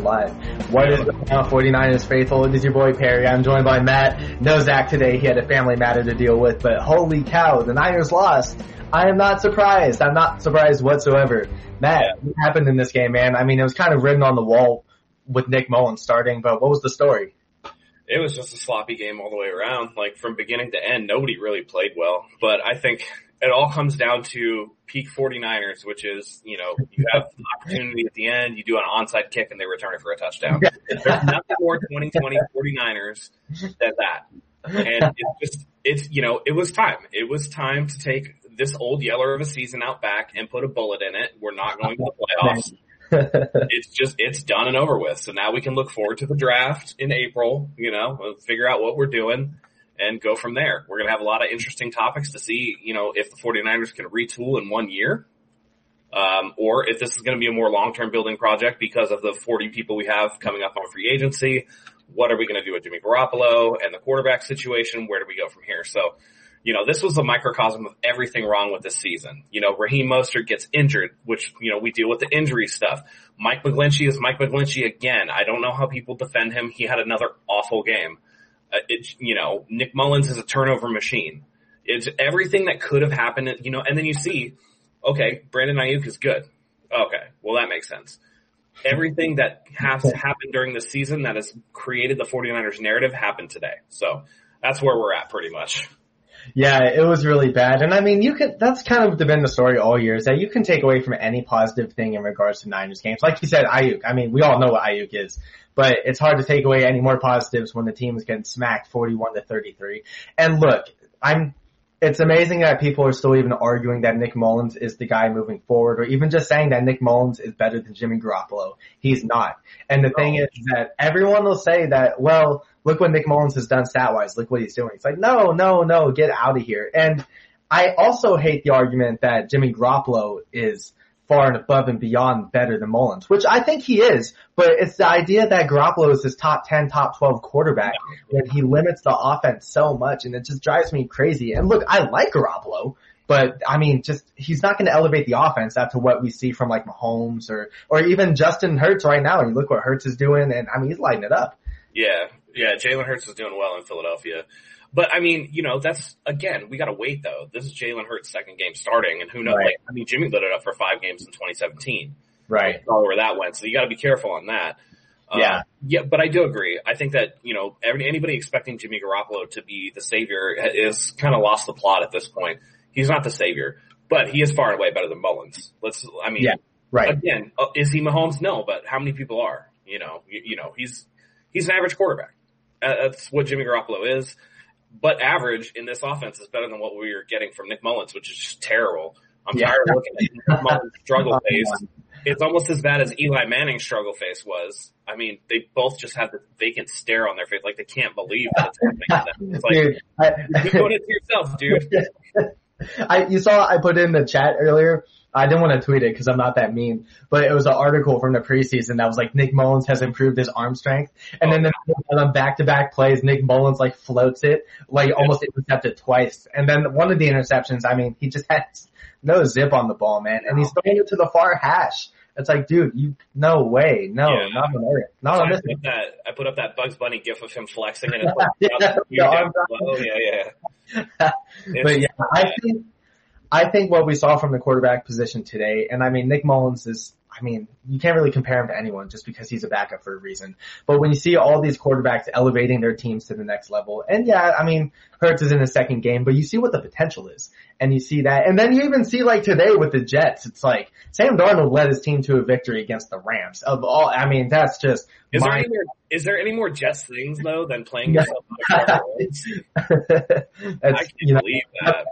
live. What is going on, 49ers faithful? It is your boy Perry. I'm joined by Matt. No Zach today. He had a family matter to deal with, but holy cow, the Niners lost. I am not surprised. I'm not surprised whatsoever. Matt, yeah. what happened in this game, man? I mean, it was kind of written on the wall with Nick Mullens starting, but what was the story? It was just a sloppy game all the way around. Like from beginning to end, nobody really played well. But I think it all comes down to peak 49ers, which is, you know, you have an opportunity at the end, you do an onside kick and they return it for a touchdown. There's nothing more 2020 49ers than that. And it's just, it's, you know, it was time. It was time to take this old yeller of a season out back and put a bullet in it. We're not going to the playoffs. it's just, it's done and over with. So now we can look forward to the draft in April, you know, figure out what we're doing and go from there. We're going to have a lot of interesting topics to see, you know, if the 49ers can retool in one year, um, or if this is going to be a more long-term building project because of the 40 people we have coming up on free agency. What are we going to do with Jimmy Garoppolo and the quarterback situation? Where do we go from here? So, you know, this was a microcosm of everything wrong with this season. You know, Raheem Mostert gets injured, which, you know, we deal with the injury stuff. Mike McGlinchey is Mike McGlinchey again. I don't know how people defend him. He had another awful game. Uh, it, you know, Nick Mullens is a turnover machine. It's everything that could have happened, you know, and then you see, okay, Brandon Aiyuk is good. Okay, well that makes sense. Everything that has happened during the season that has created the 49ers narrative happened today. So that's where we're at pretty much. Yeah, it was really bad. And I mean, you can, that's kind of been the story all year is that you can take away from any positive thing in regards to Niners games. Like you said, Aiyuk, I mean, we all know what Aiyuk is, but it's hard to take away any more positives when the team is getting smacked 41 to 33. And look, I'm, it's amazing that people are still even arguing that Nick Mullens is the guy moving forward or even just saying that Nick Mullens is better than Jimmy Garoppolo. He's not. And the no. thing is that everyone will say that, well, look what Nick Mullens has done stat wise. Look what he's doing. It's like, no, no, no, get out of here. And I also hate the argument that Jimmy Garoppolo is far and above and beyond better than Mullens, which I think he is, but it's the idea that Garoppolo is his top 10, top 12 quarterback that he limits the offense so much and it just drives me crazy. And look, I like Garoppolo, but I mean, just, he's not going to elevate the offense after what we see from like Mahomes or, or even Justin Hurts right now. And you look what Hurts is doing and I mean, he's lighting it up. Yeah. Yeah. Jalen Hurts is doing well in Philadelphia. But I mean, you know, that's again, we got to wait though. This is Jalen Hurts' second game starting, and who knows? Right. Like, I mean, Jimmy lit it up for five games in 2017. Right. All where that went. So you got to be careful on that. Yeah. Um, yeah, but I do agree. I think that, you know, every, anybody expecting Jimmy Garoppolo to be the savior is kind of lost the plot at this point. He's not the savior, but he is far and away better than Mullens. Let's, I mean, yeah, right. again, uh, is he Mahomes? No, but how many people are? You know, you, you know, he's, he's an average quarterback. Uh, that's what Jimmy Garoppolo is but average in this offense is better than what we were getting from Nick Mullens, which is just terrible. I'm yeah. tired of looking at Nick Mullens' struggle face. It's almost as bad as Eli Manning's struggle face was. I mean, they both just have the vacant stare on their face, like they can't believe that it's happening to them. It's like, dude, I, you're doing it to yourself, dude. I, you saw I put in the chat earlier I didn't want to tweet it because I'm not that mean, but it was an article from the preseason that was like Nick Mullens has improved his arm strength, and oh, then on back-to-back plays, Nick Mullens like floats it, like almost intercepted twice, and then one of the interceptions, I mean, he just has no zip on the ball, man, and he's throwing it to the far hash. It's like, dude, you no way, no, yeah. not on earth, not so on this. I put, that, I put up that Bugs Bunny gif of him flexing and it's like, yeah, oh, yeah, yeah. but yeah, I think I think what we saw from the quarterback position today, and I mean, Nick Mullens is, I mean, you can't really compare him to anyone just because he's a backup for a reason. But when you see all these quarterbacks elevating their teams to the next level, and yeah, I mean, Hurts is in his second game, but you see what the potential is. And you see that, and then you even see like today with the Jets, it's like Sam Darnold led his team to a victory against the Rams. Of all, I mean, that's just is there, any more, is there any more Jets things though than playing yourself? I can't you know, believe that.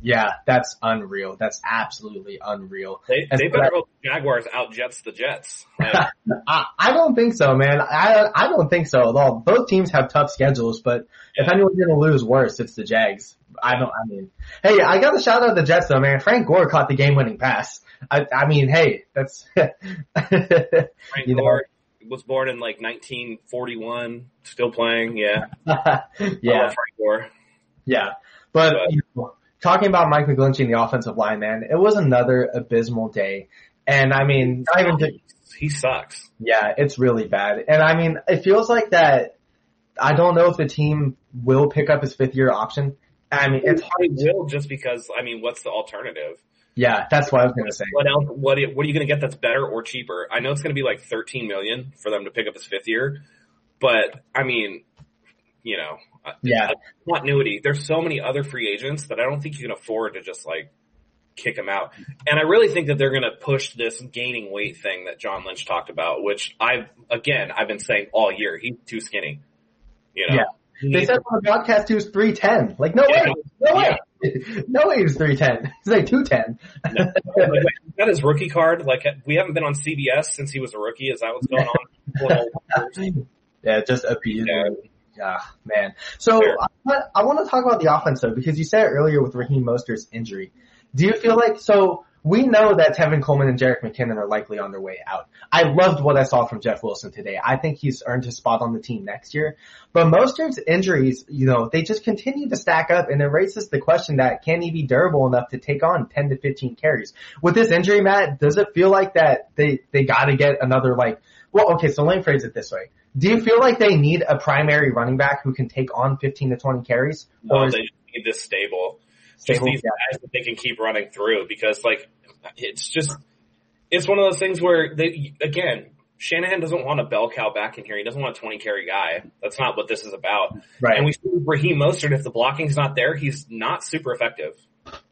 Yeah, that's unreal. That's absolutely unreal. They, they better hope Jaguars out Jets the Jets. I, I don't think so, man. I I don't think so at all. Both teams have tough schedules, but yeah. if anyone's gonna lose worse, it's the Jags. I don't. I mean, hey, I got to shout out to the Jets though, man. Frank Gore caught the game-winning pass. I, I mean, hey, that's Frank you Gore was born in like 1941, still playing. Yeah, yeah, Frank Gore. Yeah, but, but you know, talking about Mike McGlinchey and the offensive line, man, it was another abysmal day. And I mean, not even to, he sucks. Yeah, it's really bad. And I mean, it feels like that. I don't know if the team will pick up his fifth year option. I mean, it's hard. Will just because. I mean, what's the alternative? Yeah, that's what I was going to say. What else? What What are you going to get that's better or cheaper? I know it's going to be like 13 million for them to pick up his fifth year, but I mean, you know, uh, yeah, continuity. There's so many other free agents that I don't think you can afford to just like kick them out. And I really think that they're going to push this gaining weight thing that John Lynch talked about, which I've, again, I've been saying all year, he's too skinny. You know? Yeah. They said on the broadcast he was 310. Like, no yeah. way. No way. Yeah. no way he was 310. He's like 210. no, that his rookie card. Like, we haven't been on CBS since he was a rookie. Is that what's going on? yeah, just abusing. Yeah. Yeah, man. So I, I want to talk about the offense though, because you said earlier with Raheem Mostert's injury. Do you feel like so? We know that Tevin Coleman and Jerick McKinnon are likely on their way out. I loved what I saw from Jeff Wilson today. I think he's earned his spot on the team next year. But Mostert's injuries, you know, they just continue to stack up and it raises the question that can he be durable enough to take on 10 to 15 carries? With this injury, Matt, does it feel like that they, they gotta get another like, well, okay, so let me phrase it this way. Do you feel like they need a primary running back who can take on 15 to 20 carries? No, or they need this stable just these guys that they can keep running through because like it's just it's one of those things where they again Shanahan doesn't want a bell cow back in here. He doesn't want a 20 carry guy. That's not what this is about. Right. And we see Raheem Mostert, if the blocking's not there, he's not super effective.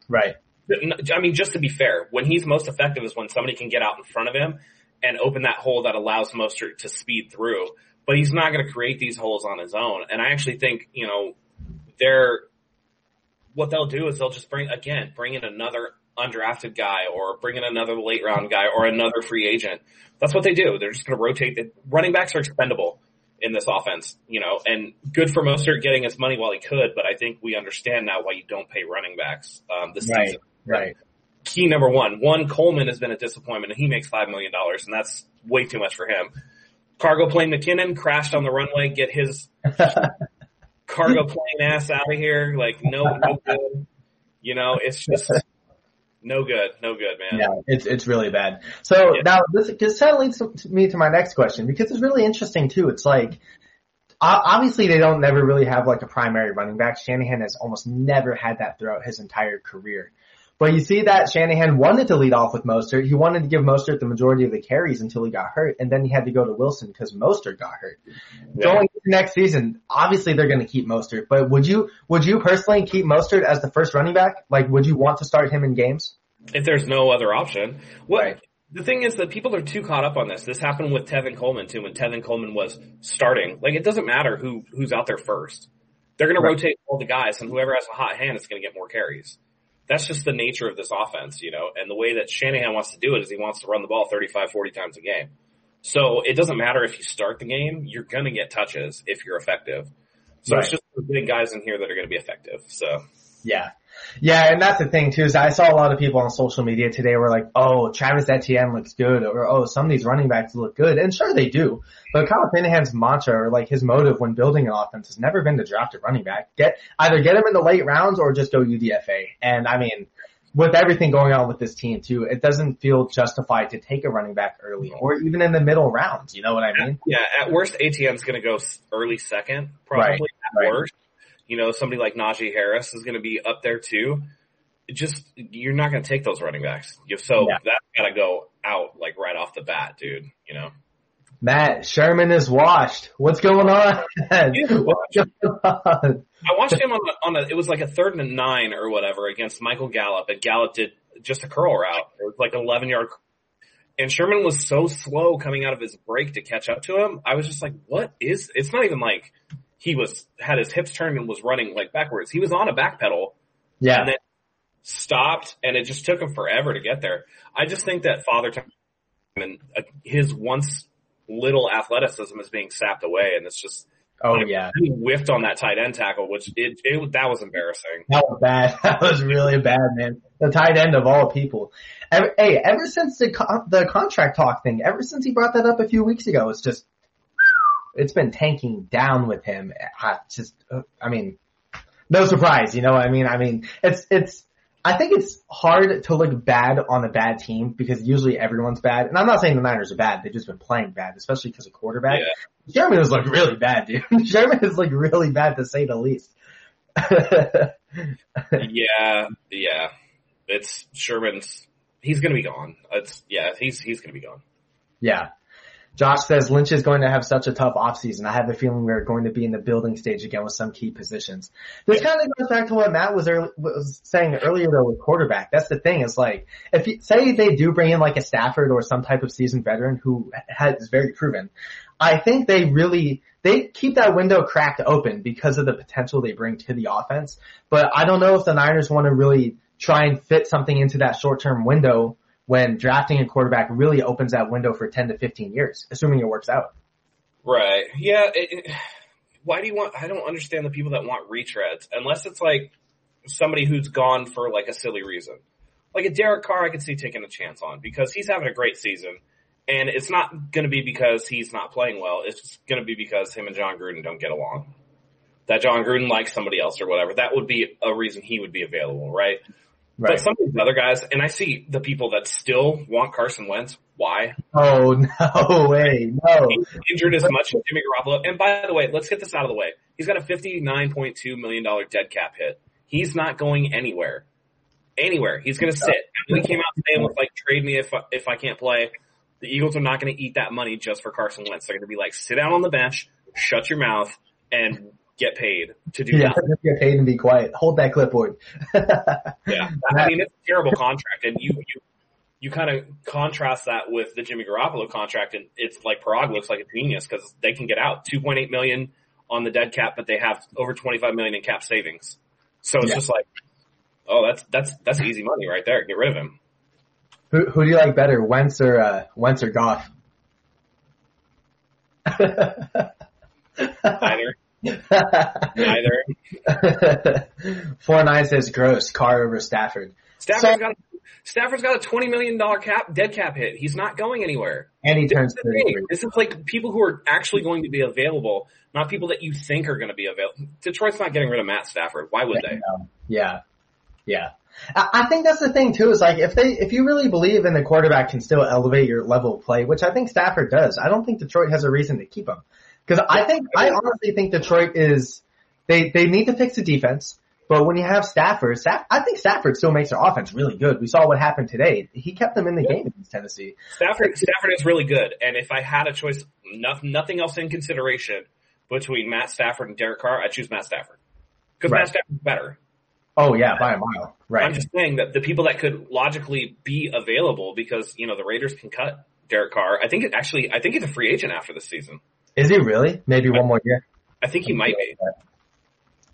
Right. I mean, just to be fair, when he's most effective is when somebody can get out in front of him and open that hole that allows Mostert to speed through. But he's not going to create these holes on his own. And I actually think, you know, they're, what they'll do is they'll just bring again, bring in another undrafted guy or bring in another late round guy or another free agent. That's what they do. They're just going to rotate. The running backs are expendable in this offense, you know, and good for Mostert getting his money while he could, but I think we understand now why you don't pay running backs um, this right, season. Right. Key number one, one Coleman has been a disappointment, and he makes five million dollars, and that's way too much for him. Cargo plane McKinnon crashed on the runway, get his cargo plane ass out of here. Like no, no good. You know, it's just no good, no good, man. Yeah, it's it's really bad. So yeah. now this this kind of leads to me to my next question because it's really interesting too. It's like obviously they don't never really have like a primary running back. Shanahan has almost never had that throughout his entire career. But you see that Shanahan wanted to lead off with Mostert. He wanted to give Mostert the majority of the carries until he got hurt, and then he had to go to Wilson because Mostert got hurt. Yeah. Going into next season, obviously they're going to keep Mostert. But would you would you personally keep Mostert as the first running back? Like, would you want to start him in games? If there's no other option, what? Right. The thing is that people are too caught up on this. This happened with Tevin Coleman too, when Tevin Coleman was starting. Like, it doesn't matter who who's out there first. They're going right. to rotate all the guys, and whoever has a hot hand is going to get more carries that's just the nature of this offense, you know, and the way that Shanahan wants to do it is he wants to run the ball 35, 40 times a game. So it doesn't matter if you start the game, you're going to get touches if you're effective. So right. it's just getting guys in here that are going to be effective. So yeah. Yeah, and that's the thing too, is I saw a lot of people on social media today were like, oh, Travis Etienne looks good, or oh, some of these running backs look good, and sure they do. But Kyle Shanahan's mantra, or like his motive when building an offense has never been to draft a running back. Get, either get him in the late rounds or just go UDFA. And I mean, with everything going on with this team too, it doesn't feel justified to take a running back early or even in the middle rounds. You know what I mean? Yeah, at worst, Etienne's going to go early second, probably right, at right. worst. You know, somebody like Najee Harris is going to be up there too. just you're not going to take those running backs. So yeah. that's got to go out like right off the bat, dude. You know. Matt Sherman is washed. What's going on? What's going on? I watched him on the, on a, it was like a third and nine or whatever against Michael Gallup and Gallup did just a curl route. It was like an 11 yard and Sherman was so slow coming out of his break to catch up to him. I was just like, what is, it's not even like he was had his hips turned and was running like backwards. He was on a back pedal. Yeah. And then stopped and it just took him forever to get there. I just think that father time and uh, his once little athleticism is being sapped away and it's just Oh yeah, he whiffed on that tight end tackle, which it, it that was embarrassing. That was bad. That was really bad, man. The tight end of all people. Ever, hey, ever since the the contract talk thing, ever since he brought that up a few weeks ago, it's just it's been tanking down with him. I just, I mean, no surprise, you know what I mean? I mean, it's, it's, I think it's hard to look bad on a bad team because usually everyone's bad. And I'm not saying the Niners are bad. They've just been playing bad, especially because of quarterback. Yeah. Sherman has looked really bad, dude. Sherman has looked really bad to say the least. yeah, yeah. It's Sherman's. He's gonna be gone. It's yeah. He's he's gonna be gone. Yeah. Josh says Lynch is going to have such a tough offseason. I have a feeling we're going to be in the building stage again with some key positions. This kind of goes back to what Matt was, early, was saying earlier though with quarterback. That's the thing is like, if you, say they do bring in like a Stafford or some type of seasoned veteran who has very proven, I think they really, they keep that window cracked open because of the potential they bring to the offense. But I don't know if the Niners want to really try and fit something into that short term window when drafting a quarterback really opens that window for 10 to 15 years, assuming it works out. Right. Yeah. It, it, why do you want, I don't understand the people that want retreads unless it's like somebody who's gone for like a silly reason. Like a Derek Carr, I could see taking a chance on because he's having a great season. And it's not going to be because he's not playing well. It's going to be because him and Jon Gruden don't get along. That Jon Gruden likes somebody else or whatever. That would be a reason he would be available, right? Right. But some of these other guys, and I see the people that still want Carson Wentz. Why? Oh no way, no. He's injured as much as Jimmy Garoppolo. And by the way, let's get this out of the way. He's got a fifty-nine point two million dollar dead cap hit. He's not going anywhere. Anywhere. He's going to sit. He came out today and was like, "Trade me if I, if I can't play." The Eagles are not going to eat that money just for Carson Wentz. They're going to be like, "Sit down on the bench, shut your mouth, and get paid to do yeah, that. Get paid and be quiet. Hold that clipboard. yeah, I mean it's a terrible contract, and you you you kind of contrast that with the Jimmy Garoppolo contract, and it's like Paraag looks like a genius because they can get out 2.8 million on the dead cap, but they have over 25 million in cap savings. So it's yeah. just like, oh, that's that's that's easy money right there. Get rid of him. Who who do you like better, Wentz or uh, Wentz or Goff? Neither. Neither. Four nine says gross. Carr over Stafford. Stafford's so, got a, Stafford's got a twenty million dollar cap dead cap hit. He's not going anywhere. And he turns thirty. This is like people who are actually going to be available, not people that you think are going to be available. Detroit's not getting rid of Matt Stafford. Why would they? Yeah, yeah. I think that's the thing too. Is like if they if you really believe in the quarterback can still elevate your level of play, which I think Stafford does. I don't think Detroit has a reason to keep him. Because I think, I honestly think Detroit is, they, they need to fix the defense. But when you have Stafford, Staff, I think Stafford still makes their offense really good. We saw what happened today. He kept them in the yeah. game against Tennessee. Stafford, Stafford is really good. And if I had a choice, nothing, nothing else in consideration between Matt Stafford and Derek Carr, I choose Matt Stafford. Because right. Matt Stafford's better. Oh yeah, by a mile. Right. I'm just saying that the people that could logically be available because, you know, the Raiders can cut Derek Carr. I think it actually, I think he's a free agent after this season. Is he really? Maybe one more year. I think he might be.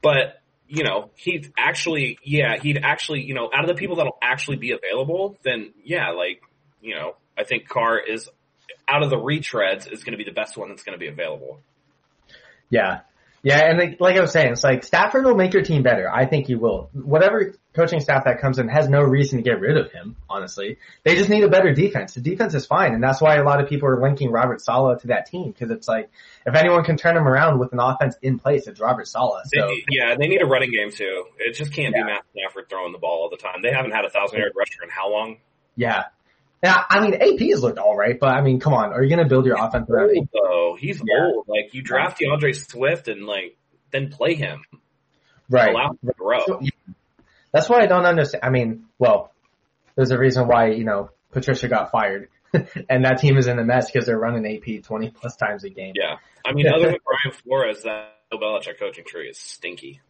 But you know, he'd actually, yeah, he'd actually, you know, out of the people that'll actually be available, then yeah, like, you know, I think Carr is out of the retreads is going to be the best one that's going to be available. Yeah, yeah, and like, like I was saying, it's like Stafford will make your team better. I think he will. Whatever coaching staff that comes in has no reason to get rid of him, honestly. They just need a better defense. The defense is fine, and that's why a lot of people are linking Robert Saleh to that team, because it's like, if anyone can turn him around with an offense in place, it's Robert Saleh. So. They, yeah, they need a running game too. It just can't yeah. be Matt Stafford throwing the ball all the time. They haven't had a thousand yard rusher in how long? Yeah, now, I mean, AP has looked all right, but I mean, come on, are you going to build your offense around AP? Though he's yeah. old. Like you draft D'Andre Swift and like then play him. Right. Allow him to grow. So, that's why I don't understand. I mean, well, there's a reason why, you know, Patricia got fired. and that team is in a mess because they're running AP 20 plus times a game. Yeah. I mean, other than Brian Flores, that Belichick coaching tree is stinky.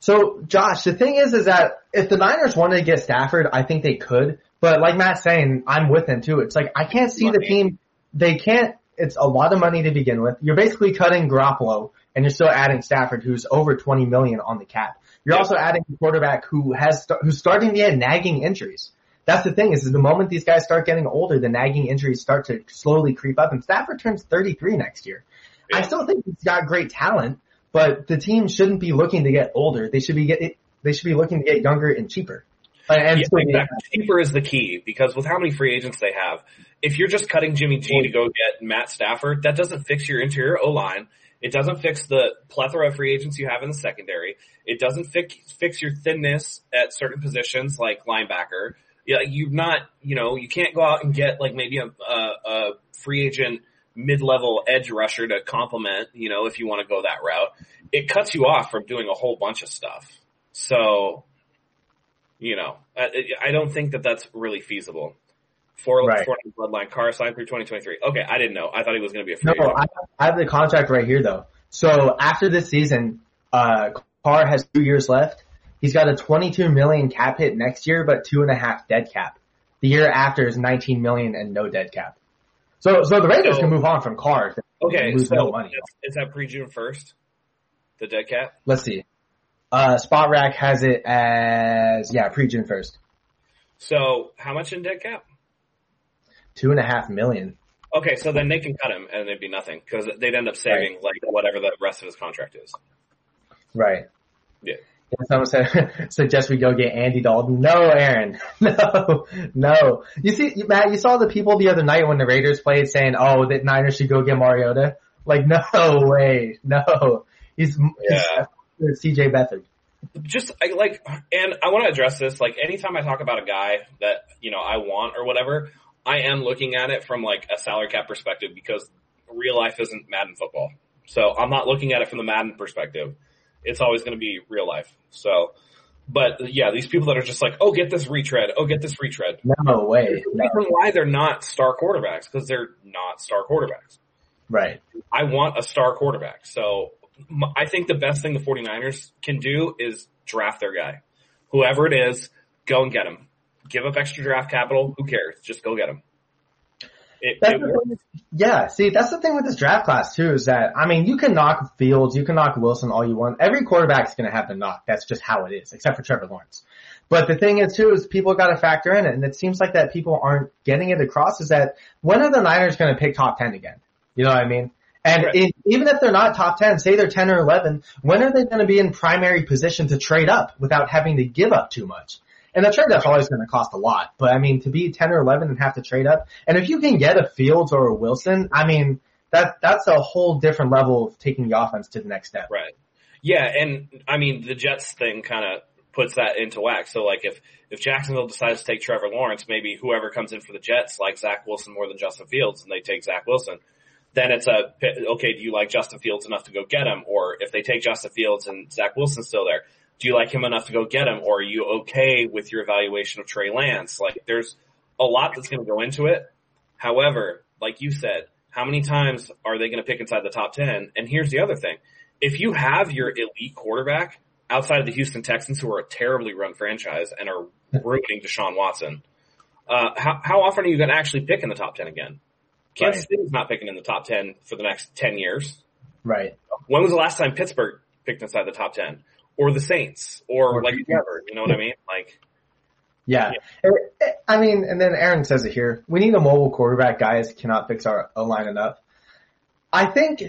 So, Josh, the thing is, is that if the Niners wanted to get Stafford, I think they could. But like Matt's saying, I'm with him too. It's like, I can't see money. the team, they can't it's a lot of money to begin with. You're basically cutting Garoppolo and you're still adding Stafford who's over 20 million on the cap. You're also adding a quarterback who has, who's starting to get nagging injuries. That's the thing is, is the moment these guys start getting older, the nagging injuries start to slowly creep up and Stafford turns 33 next year. Yeah. I still think he's got great talent, but the team shouldn't be looking to get older. They should be get, they should be looking to get younger and cheaper. And yeah, exactly. cheaper is the key because with how many free agents they have, if you're just cutting Jimmy G to go get Matt Stafford, that doesn't fix your interior O line. It doesn't fix the plethora of free agents you have in the secondary. It doesn't fix fix your thinness at certain positions like linebacker. Yeah, you're not, you know, you can't go out and get like maybe a, a, a free agent mid-level edge rusher to complement, you know, if you want to go that route. It cuts you off from doing a whole bunch of stuff. So, you know, I, I don't think that that's really feasible. For, Right. for bloodline Carr signed through 2023. Okay, I didn't know. I thought he was going to be a free No, agent. I, I have the contract right here though. So after this season, uh, Carr has two years left. He's got a 22 million cap hit next year, but two and a half dead cap. The year after is 19 million and no dead cap. So, so the Raiders So- can move on from Carr. Okay, lose so no money. is, that pre June first? The dead cap. Let's see. Uh, Spotrac has it as, yeah, pre-June 1st. So how much in dead cap? Two and a half million. Okay, so then they can cut him and it'd be nothing because they'd end up saving like whatever the rest of his contract is. Right. Yeah. Someone said, suggest we go get Andy Dalton. No, Aaron. No, no. You see, Matt, you saw the people the other night when the Raiders played saying, oh, that Niners should go get Mariota. Like, no way. No. He's, Yeah. he's CJ Beathard. Just I like, and I want to address this. Like anytime I talk about a guy that you know I want or whatever, I am looking at it from like a salary cap perspective because real life isn't Madden football. So I'm not looking at it from the Madden perspective. It's always going to be real life. So, but yeah, these people that are just like, oh, get this retread, oh, get this retread. No way. No. reason why they're not star quarterbacks because they're not star quarterbacks. Right. I want a star quarterback. So I think the best thing the 49ers can do is draft their guy. Whoever it is, go and get him. Give up extra draft capital. Who cares? Just go get him. It, the Yeah, see, that's the thing with this draft class too, is that, I mean, you can knock Fields, you can knock Wilson all you want. Every quarterback's gonna have to knock. That's just how it is, except for Trevor Lawrence. But the thing is too, is people gotta factor in it, and it seems like that people aren't getting it across, is that when are the Niners gonna pick top 10 again? You know what I mean? And Right. in, even if they're not top 10, say they're 10 or 11, when are they gonna be in primary position to trade up without having to give up too much? And the trade up's always going to cost a lot, but I mean, to be 10 or 11 and have to trade up, and if you can get a Fields or a Wilson, I mean, that, that's a whole different level of taking the offense to the next step. Right. Yeah, and I mean the Jets thing kind of puts that into whack. So like if if Jacksonville decides to take Trevor Lawrence, maybe whoever comes in for the Jets like Zach Wilson more than Justin Fields, and they take Zach Wilson. Then it's a okay. Do you like Justin Fields enough to go get him? Or if they take Justin Fields and Zach Wilson's still there, do you like him enough to go get him? Or are you okay with your evaluation of Trey Lance? Like there's a lot that's going to go into it. However, like you said, how many times are they going to pick inside the top 10? And here's the other thing. If you have your elite quarterback outside of the Houston Texans, who are a terribly run franchise and are ruining Deshaun Watson, uh, how, how often are you going to actually pick in the top 10 again? Kansas Right. City's not picking in the top 10 for the next 10 years. Right. When was the last time Pittsburgh picked inside the top 10? Or the Saints? Or, Or like whoever, you know what I mean? Like, Yeah. Eh, I mean, and then Aaron says it here. We need a mobile quarterback. Guys cannot fix our O-line enough. I think,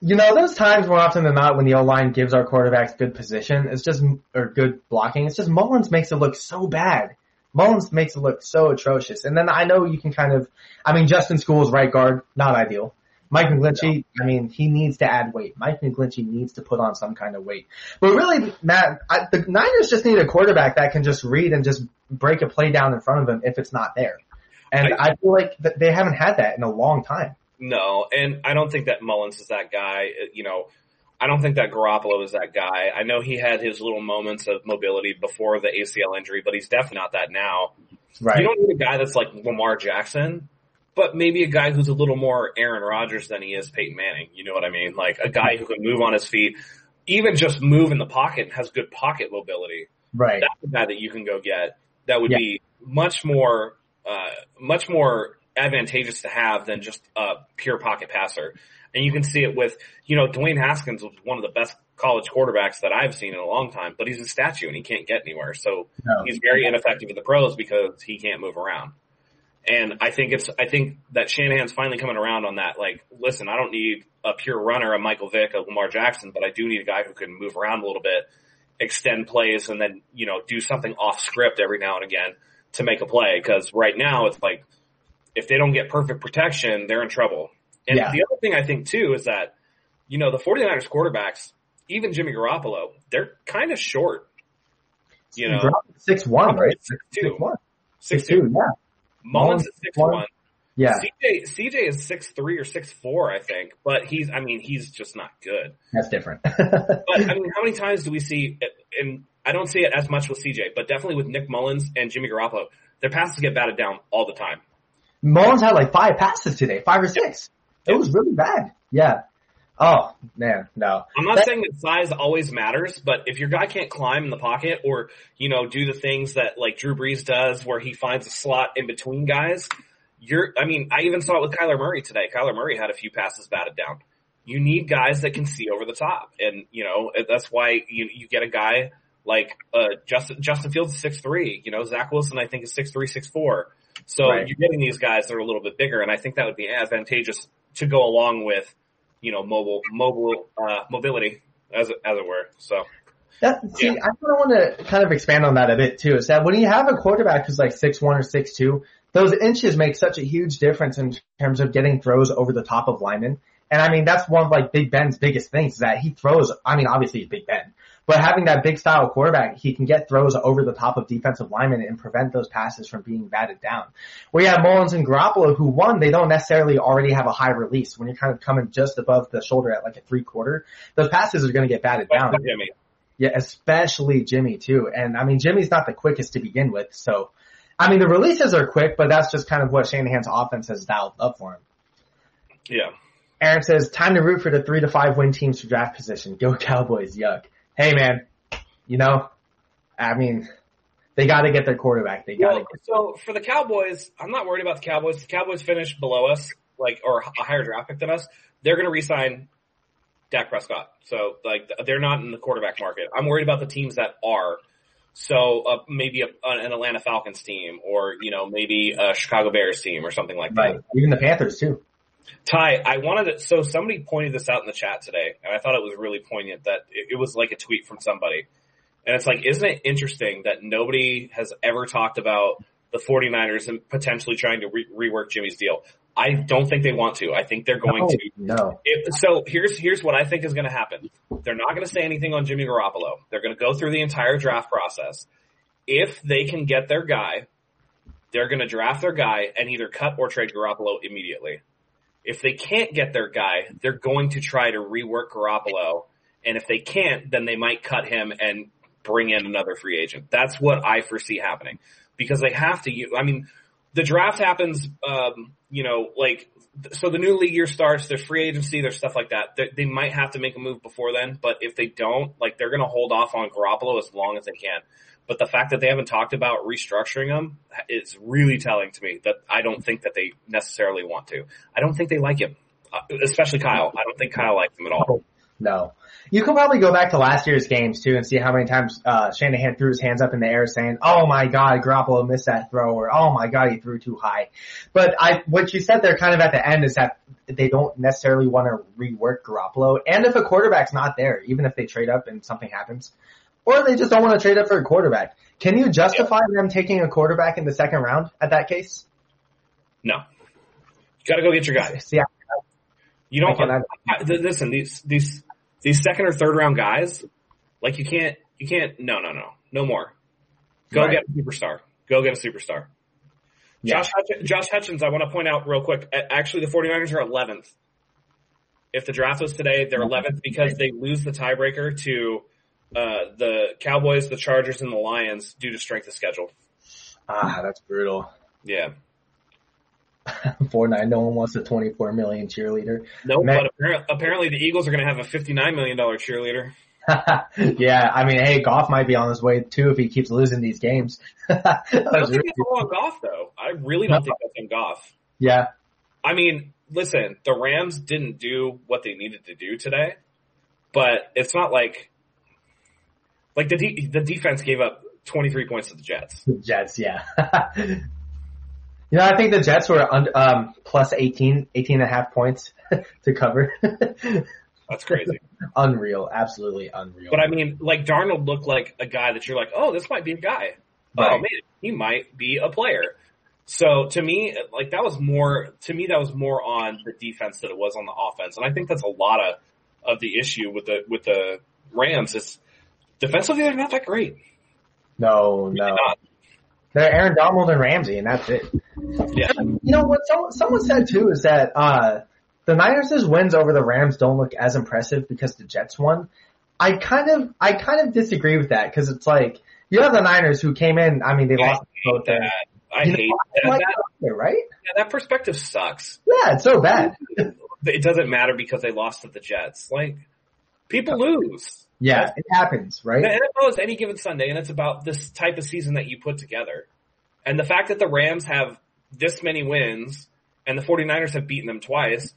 you know, those times more often than not when the O-line gives our quarterbacks good position, it's just, or good blocking, it's just Mullens makes it look so bad. Mullens makes it look so atrocious. And then I know you can kind of, I mean, Justin Skule's right guard, not ideal. Mike McGlinchey, I mean, he needs to add weight. Mike McGlinchey needs to put on some kind of weight. But really, Matt, I, the Niners just need a quarterback that can just read and just break a play down in front of them if it's not there. And I, feel like they haven't had that in a long time. No, and I don't think that Mullens is that guy. Uh, You know, I don't think that Garoppolo is that guy. I know he had his little moments of mobility before the ACL injury, but he's definitely not that now. Right. You don't need a guy that's like Lamar Jackson, but maybe a guy who's a little more Aaron Rodgers than he is Peyton Manning. You know what I mean? Like a guy who can move on his feet, even just move in the pocket and has good pocket mobility right. that's the guy that you can go get that would Yeah. be much more uh, much more advantageous to have than just a pure pocket passer. And you can see it with, you know, Dwayne Haskins was one of the best college quarterbacks that I've seen in a long time, but he's a statue and he can't get anywhere. So No. he's very ineffective in the pros because he can't move around. And I think it's, I think that Shanahan's finally coming around on that. Like, listen, I don't need a pure runner, a Michael Vick, a Lamar Jackson, but I do need a guy who can move around a little bit, extend plays, and then, you know, do something off script every now and again to make a play. Cause right now it's like, if they don't get perfect protection, they're in trouble. And Yeah. the other thing I think too is that you know, the 49ers quarterbacks, even Jimmy Garoppolo, they're kind of short. You know, six one, right? Six two. Six one. Six Six two, two. yeah. Mullens is six one. Yeah, CJ CJ is six three or six four, I think. But he's I mean, he's just not good. that's different. But I mean, how many times do we see and I don't see it as much with CJ, but definitely with Nick Mullens and Jimmy Garoppolo, their passes get batted down all the time. Mullens had like five passes today, five or six. It was really bad. Yeah. Oh man, no. I'm not That- saying that size always matters, but if your guy can't climb in the pocket or, you know, do the things that like Drew Brees does where he finds a slot in between guys, you're, I mean, I even saw it with Kyler Murray today. Kyler Murray had a few passes batted down. You need guys that can see over the top. And, you know, that's why you, you get a guy like, uh, Justin, Justin Fields is six three. you know, Zach Wilson I think is six three, six four. So Right. you're getting these guys that are a little bit bigger and I think that would be advantageous to go along with, you know, mobile, mobile, uh, mobility as, it- as it were. So. That, see, Yeah. I kind of want to kind of expand on that a bit too. Is that when you have a quarterback who's like six one or six two, those inches make such a huge difference in terms of getting throws over the top of linemen. And I mean, that's one of like Big Ben's biggest things is that he throws. I mean, obviously he's Big Ben, but having that big style quarterback, he can get throws over the top of defensive linemen and prevent those passes from being batted down. Where you have Mullens and Garoppolo, who one, they don't necessarily already have a high release. When you're kind of coming just above the shoulder at like a three quarter, those passes are going to get batted down. Jimmy. Yeah, especially Jimmy too. And I mean, Jimmy's not the quickest to begin with. So, I mean, the releases are quick, but that's just kind of what Shanahan's offense has dialed up for him. Yeah. Aaron says, time to root for the three to five win teams for draft position. Go Cowboys. Yuck. Hey man, you know, I mean, they got to get their quarterback. They got to Well, so for the Cowboys, I'm not worried about the Cowboys. The Cowboys finished below us, like, or a higher draft pick than us. They're going to re-sign Dak Prescott. So, like, they're not in the quarterback market. I'm worried about the teams that are. So, uh, maybe a, an Atlanta Falcons team or, you know, maybe a Chicago Bears team or something like that. Right. Even the Panthers too. Ty, I wanted to, so somebody pointed this out in the chat today, and I thought it was really poignant that it, it was like a tweet from somebody. And it's like, isn't it interesting that nobody has ever talked about the 49ers and potentially trying to re- rework Jimmy's deal? I don't think they want to. I think they're going Oh, to. no. If, so here's, here's what I think is going to happen. They're not going to say anything on Jimmy Garoppolo. They're going to go through the entire draft process. If they can get their guy, they're going to draft their guy and either cut or trade Garoppolo immediately. If they can't get their guy, they're going to try to rework Garoppolo. And if they can't, then they might cut him and bring in another free agent. That's what I foresee happening because they have to. I mean, the draft happens, um, you know, like, so the new league year starts, there's free agency, there's stuff like that. They, they might have to make a move before then, but if they don't, like, they're going to hold off on Garoppolo as long as they can. But the fact that they haven't talked about restructuring him is really telling to me that I don't think that they necessarily want to. I don't think they like him, uh, especially Kyle. I don't think Kyle likes him at all. No. You can probably go back to last year's games too and see how many times uh, Shanahan threw his hands up in the air saying, "Oh my God, Garoppolo missed that throw," or "Oh my God, he threw too high." But I, what you said there, kind of at the end, is that they don't necessarily want to rework Garoppolo, and if a quarterback's not there, even if they trade up and something happens, or they just don't want to trade up for a quarterback, can you justify them taking a quarterback in the second round at that case? No. You gotta go get your guy. See, I- You don't, I I- listen, these, these, these second or third round guys, like you can't, you can't, no, no, no, no more. Go Right. get a superstar. Go get a superstar. Yeah. Josh, Josh Hutchins, I want to point out real quick, actually the 49ers are 11th. If the draft was today, they're mm-hmm. 11th because they lose the tiebreaker to, uh, the Cowboys, the Chargers, and the Lions due to strength of schedule. ah, that's brutal. Yeah. Four nine, no one wants a twenty four million cheerleader. No, Man. but apparently, apparently the Eagles are going to have a $59 million cheerleader. yeah, I mean, hey, Goff might be on his way too if he keeps losing these games. I don't think really- it's all on Goff though. I really don't think that's on Goff. yeah, I mean, listen, the Rams didn't do what they needed to do today, but it's not like like the de- the defense gave up 23 points to the Jets. the Jets, yeah. you know, I think the Jets were um, plus 18, 18 and a half points to cover. That's crazy. unreal, absolutely unreal. but I mean, like Darnold looked like a guy that you're like, oh, this might be a guy. Oh man, he might be a player. So to me, like that was more to me that was more on the defense than it was on the offense, and I think that's a lot of of the issue with the with the Rams is defensively they're not that great. No, no. They're Aaron Donald and Ramsey, and that's it. Yeah. You know what? Someone, someone said too is that uh, the Niners' wins over the Rams don't look as impressive because the Jets won. I kind of, I kind of disagree with that because it's like you have the Niners who came in. I mean, they I lost both. that. I You hate that. that, that, right? yeah, that perspective sucks. Yeah, it's so bad. It doesn't matter because they lost to the Jets. Like people lose. Yeah, it happens, right? The NFL is any given Sunday, and it's about this type of season that you put together. And the fact that the Rams have this many wins and the 49ers have beaten them twice,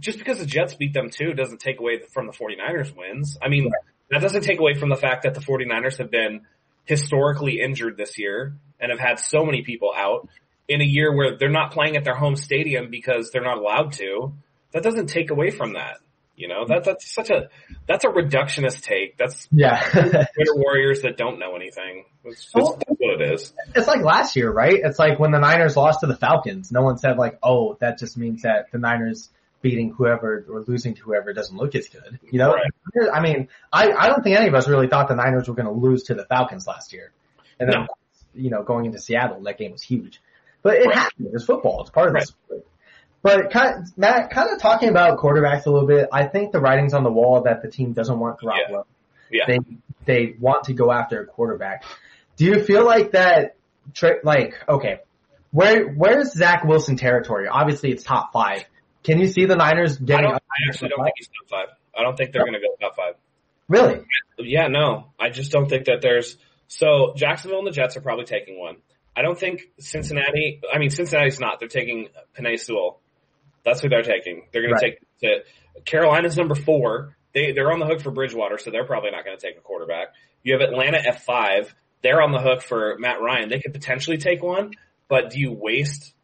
just because the Jets beat them too doesn't take away from the 49ers wins. I mean, that doesn't take away from the fact that the 49ers have been historically injured this year and have had so many people out in a year where they're not playing at their home stadium because they're not allowed to. That doesn't take away from that. You know, that, that's such a, that's a reductionist take. That's Yeah. Twitter warriors that don't know anything. It's just Well- that's what it is. it's like last year, right? It's like when the Niners lost to the Falcons. No one said like, "Oh, that just means that the Niners beating whoever or losing to whoever doesn't look as good." You know? Right. I mean, I I don't think any of us really thought the Niners were going to lose to the Falcons last year. And then, No. you know, going into Seattle, that game was huge. But it Right. happened. It's football. It's part of Right. sport. But kind of, Matt, kind of talking about quarterbacks a little bit, I think the writing's on the wall that the team doesn't want Garoppolo. Yeah. yeah. They they want to go after a quarterback. Do you feel like that? Like, okay, where where's Zach Wilson territory? Obviously, it's top five. Can you see the Niners I getting? up I actually don't think he's top five. I don't think they're going to go top five. Really? Yeah, no, I just don't think that there's. So Jacksonville and the Jets are probably taking one. I don't think Cincinnati. I mean, Cincinnati's not. They're taking Penei Sewell. That's who they're taking. They're going Right. to take. To, Carolina's number four. They they're on the hook for Bridgewater, so they're probably not going to take a quarterback. You have Atlanta at five. They're on the hook for Matt Ryan. They could potentially take one, but do you waste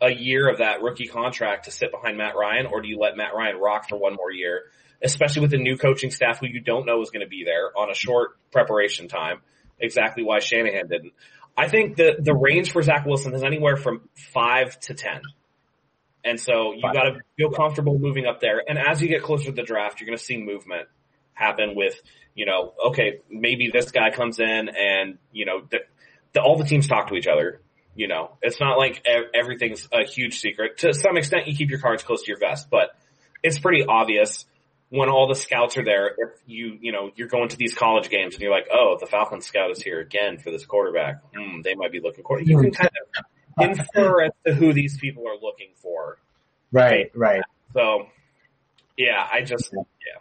a year of that rookie contract to sit behind Matt Ryan, or do you let Matt Ryan rock for one more year? Especially with the new coaching staff who you don't know is going to be there on a short preparation time. Exactly why Shanahan didn't. I think the the range for Zach Wilson is anywhere from five to ten. And so you got to feel comfortable moving up there. And as you get closer to the draft, you're going to see movement happen with, you know, okay, maybe this guy comes in and, you know, the, the, all the teams talk to each other. You know, it's not like everything's a huge secret. To some extent, you keep your cards close to your vest, but it's pretty obvious when all the scouts are there. If you, you know, you're going to these college games and you're like, oh, the Falcons scout is here again for this quarterback. Hmm, they might be looking for. You can kind of infer as to who these people are looking for. Right, right. So, yeah, I just, yeah.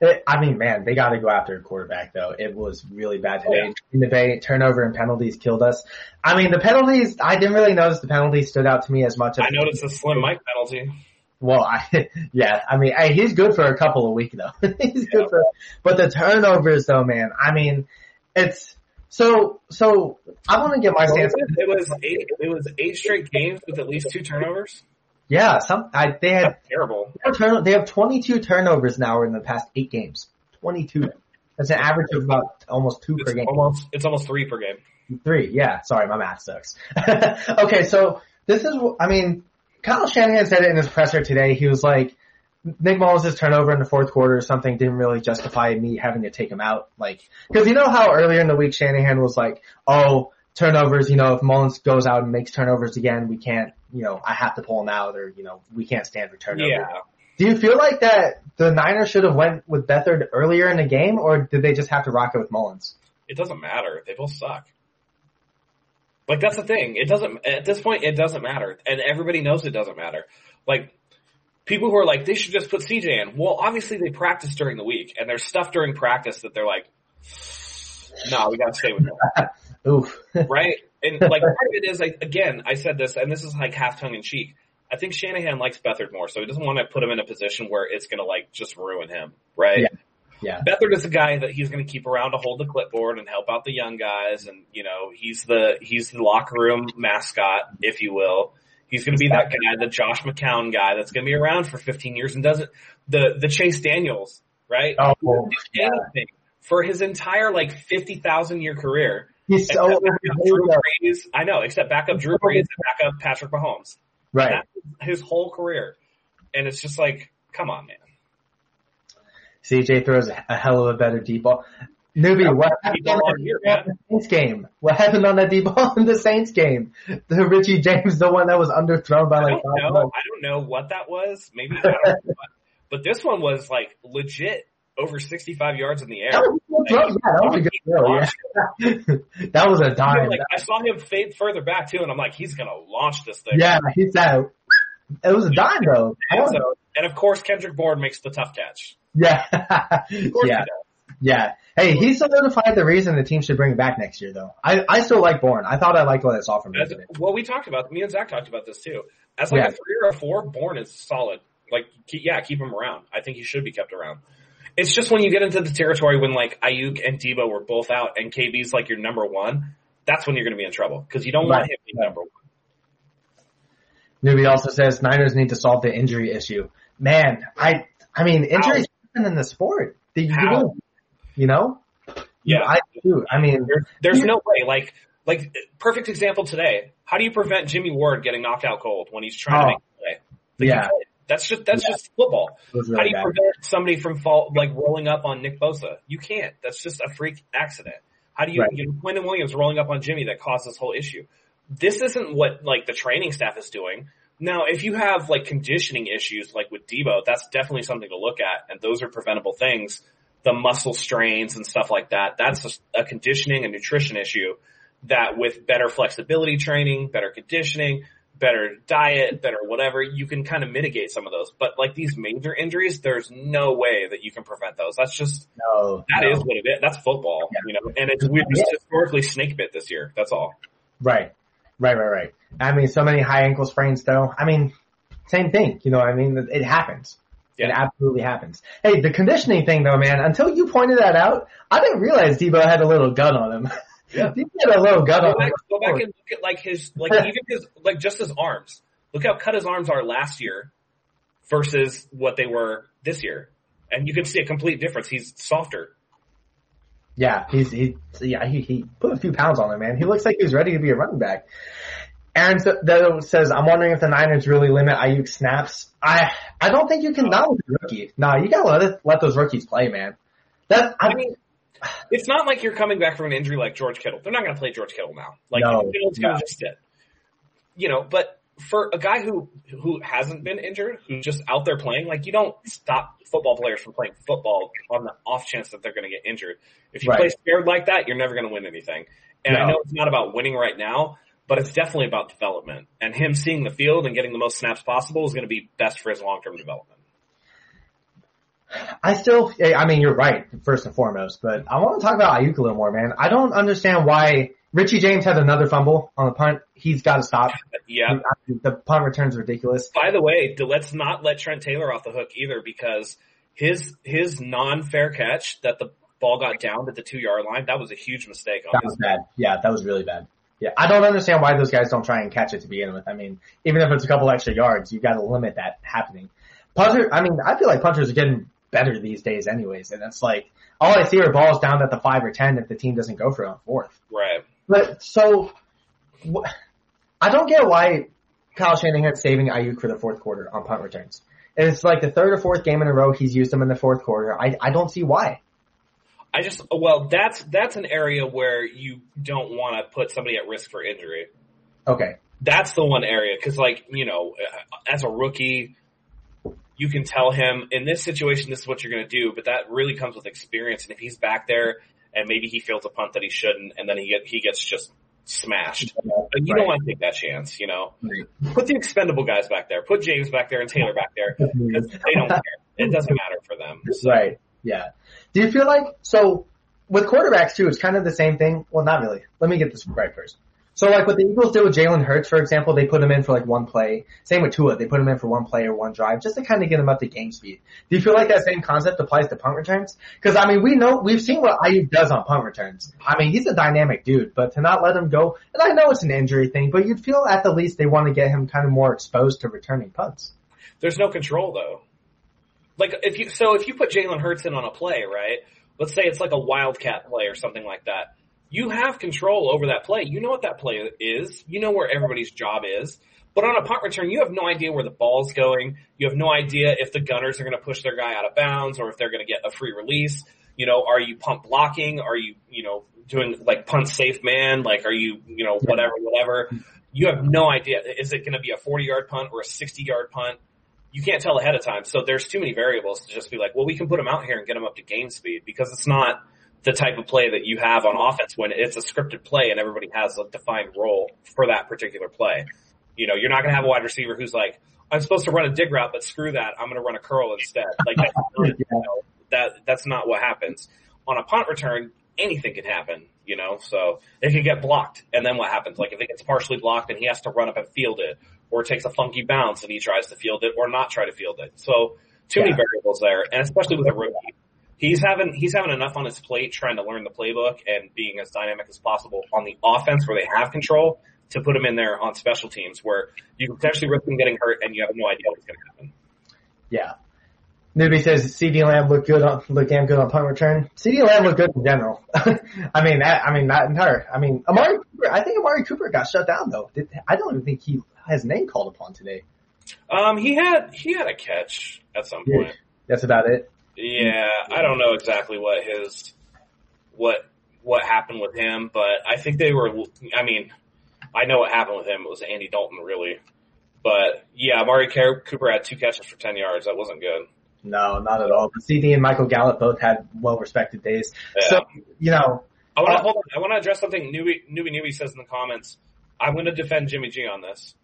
It, I mean, man, they got to go after a quarterback though. It was really bad today. Yeah. In the Bay, turnover and penalties killed us. I mean, the penalties. I didn't really notice the penalties stood out to me as much as I noticed the slim Mike penalty. Well, I, yeah, I mean, I, he's good for a couple of weeks though. he's good for, but the turnovers though, man, I mean, it's, so, so, I want to get my stance. It was eight, it was eight straight games with at least two turnovers. Yeah, some, I, they had, That's terrible. they have turn- they have 22 turnovers now in the past eight games. 22. That's an average of about almost two per game. almost, it's almost three per game. Three, yeah. Sorry, my math sucks. okay, so this is, I mean, Kyle Shanahan said it in his presser today. He was like, Nick Mullens' turnover in the fourth quarter or something didn't really justify me having to take him out. Like, cause you know how earlier in the week Shanahan was like, oh, turnovers, you know, if Mullens goes out and makes turnovers again, we can't, you know, I have to pull him out or, you know, we can't stand for turnovers. Yeah. Do you feel like that the Niners should have went with Beathard earlier in the game or did they just have to rock it with Mullens? It doesn't matter. They both suck. Like that's the thing. It doesn't, at this point, it doesn't matter. And everybody knows it doesn't matter. Like, people who are like, they should just put CJ in. Well, obviously they practice during the week and there's stuff during practice that they're like, no, we gotta stay with him. Oof. right? And like part of it is like again, I said this, and this is like half tongue in cheek. I think Shanahan likes Beathard more, so he doesn't want to put him in a position where it's going to like just ruin him, right? Yeah. Yeah. Beathard is a guy that he's going to keep around to hold the clipboard and help out the young guys, and you know he's the he's the locker room mascot, if you will. He's going to be that guy, the Josh McCown guy that's going to be around for 15 years and doesn't the the Chase Daniels, right? Oh, anything for his entire like 50,000 year career. He's so Drew. Brees. I know, except backup Drew Brees and backup Patrick Mahomes. Right. That's his whole career. And it's just like, come on, man. CJ throws a hell of a better deep ball. Newbie, what happened on the Saints game? What happened on that deep ball in the Saints game? The Richie James, the one that was underthrown by like. I don't know. I don't know what that was. Maybe, but this one was like legit over 65 yards in the air. That was, like, yeah, that was a good throw. Yeah. that was a dime. Like, I saw him fade further back too, and I'm like, he's gonna launch this thing. Yeah, he's out. It was a dime though. And, so, and of course, Kendrick Bourne makes the tough catch. Yeah, yeah, yeah. Hey, he still solidified the reason the team should bring him back next year, though. I I still like Bourne. I thought I liked what I saw from him. Well, we talked about me and Zach talked about this too. As like yeah. a three or a four, Bourne is solid. Like, yeah, keep him around. I think he should be kept around. It's just when you get into the territory when like Aiyuk and Deebo were both out and KB's like your number one, that's when you're going to be in trouble because you don't right. want him being number one. Newbie also says Niners need to solve the injury issue. Man, I I mean injuries happen in the sport. You, do, you know? Yeah, I do. I mean, there, there's no way. Like, like perfect example today. How do you prevent Jimmy Ward getting knocked out cold when he's trying oh, to make a play? Like, yeah. That's just that's yeah. just football. Really How do you bad. prevent somebody from fall like rolling up on Nick Bosa? You can't. That's just a freak accident. How do you, right. you know, Quinnen Williams rolling up on Jimmy that caused this whole issue? This isn't what like the training staff is doing. Now, if you have like conditioning issues like with Deebo, that's definitely something to look at, and those are preventable things. The muscle strains and stuff like that, that's a, a conditioning and nutrition issue that with better flexibility training, better conditioning, better diet, better whatever, you can kind of mitigate some of those. But like these major injuries, there's no way that you can prevent those. That's just no, that no. is what it is. That's football, yeah. you know. And it's we just historically snake bit this year. That's all. Right, right, right, right. I mean, so many high ankle sprains, though. I mean, same thing. You know, I mean, it happens. Yeah. It absolutely happens. Hey, the conditioning thing, though, man. Until you pointed that out, I didn't realize Deebo had a little gun on him. Yeah. he had a little gun go on back, him. Go back and look at like his, like even his, like just his arms. Look how cut his arms are last year versus what they were this year. And you can see a complete difference. He's softer. Yeah, he's he yeah he he put a few pounds on him, man. He looks like he's ready to be a running back. Aaron though says, "I'm wondering if the Niners really limit Aiyuk snaps. I I don't think you can not with a rookie. No, you gotta let it, let those rookies play, man. That I, I mean, it's not like you're coming back from an injury like George Kittle. They're not going to play George Kittle now. Like no, Kittle's going to just sit. You know, but for a guy who who hasn't been injured, who's just out there playing, like you don't stop football players from playing football on the off chance that they're going to get injured. If you right. play scared like that, you're never going to win anything. And no. I know it's not about winning right now, but it's definitely about development. And him seeing the field and getting the most snaps possible is going to be best for his long term development. I still, I mean, you're right, first and foremost, but I want to talk about Aiyuk a little more, man. I don't understand why Richie James had another fumble on the punt. He's got to stop. Yeah. The punt return's ridiculous. By the way, let's not let Trent Taylor off the hook either because his, his non-fair catch that the ball got down to the two yard line, that was a huge mistake. that was bad. Yeah, that was really bad. Yeah, I don't understand why those guys don't try and catch it to begin with. I mean, even if it's a couple extra yards, you've got to limit that happening. Punter, I mean, I feel like punters are getting better these days anyways. And it's like, all I see are balls down at the five or ten if the team doesn't go for it on fourth. Right. But so, wh- I don't get why Kyle Shanahan's saving Aiyuk for the fourth quarter on punt returns. And it's like the third or fourth game in a row he's used them in the fourth quarter. I, I don't see why. I just, well, that's, that's an area where you don't want to put somebody at risk for injury. Okay. That's the one area. Cause like, you know, uh, as a rookie, you can tell him in this situation, this is what you're going to do, but that really comes with experience. And if he's back there and maybe he feels a punt that he shouldn't, and then he get, he gets just smashed, but you right. don't want to take that chance, you know, right. put the expendable guys back there, put James back there and Taylor back there because they don't care. It doesn't matter for them. So. Right. Yeah. Do you feel like, so with quarterbacks too, it's kind of the same thing. Well, not really. Let me get this right first. So like what the Eagles did with Jalen Hurts, for example, they put him in for like one play. Same with Tua, they put him in for one play or one drive just to kind of get him up to game speed. Do you feel like that same concept applies to punt returns? Cause I mean, we know, we've seen what Aiyuk does on punt returns. I mean, he's a dynamic dude, but to not let him go, and I know it's an injury thing, but you'd feel at the least they want to get him kind of more exposed to returning punts. There's no control though. Like if you, so if you put Jalen Hurts in on a play, right? Let's say it's like a wildcat play or something like that you have control over that play. You know what that play is. You know where everybody's job is. But on a punt return, you have no idea where the ball's going. You have no idea if the gunners are going to push their guy out of bounds or if they're going to get a free release. You know, are you punt blocking? Are you, you know, doing like punt safe man? Like, are you, you know, whatever, whatever. You have no idea. Is it going to be a 40 yard punt or a 60 yard punt? You can't tell ahead of time. So there's too many variables to just be like, well, we can put them out here and get them up to game speed because it's not the type of play that you have on offense when it's a scripted play and everybody has a defined role for that particular play. You know, you're not going to have a wide receiver who's like, I'm supposed to run a dig route, but screw that. I'm going to run a curl instead. Like that's not, you know, that that's not what happens on a punt return. Anything can happen, you know. So it can get blocked, and then what happens? Like if it gets partially blocked, and he has to run up and field it, or takes a funky bounce and he tries to field it, or not try to field it. So too yeah. many variables there, and especially with a rookie, he's having he's having enough on his plate trying to learn the playbook and being as dynamic as possible on the offense where they have control to put him in there on special teams where you could potentially risk him getting hurt and you have no idea what's going to happen. Yeah. Newbie says CeeDee Lamb looked good on, looked damn good on punt return. CeeDee Lamb looked good in general. I mean, that, I mean, not entire. I mean, Amari Cooper, I think Amari Cooper got shut down though. I don't even think he has name called upon today. Um, he had, he had a catch at some point. Yeah, that's about it. Yeah, I don't know exactly what his, what, what happened with him, but I think they were, I mean, I know what happened with him. It was Andy Dalton, really. But yeah, Amari Cooper had two catches for 10 yards. That wasn't good. No, not at all. But CeeDee and Michael Gallup both had well respected days. Yeah. So, you know. I want to uh, hold on. I want to address something Newbie, Newbie Newbie says in the comments. I'm going to defend Jimmy G on this.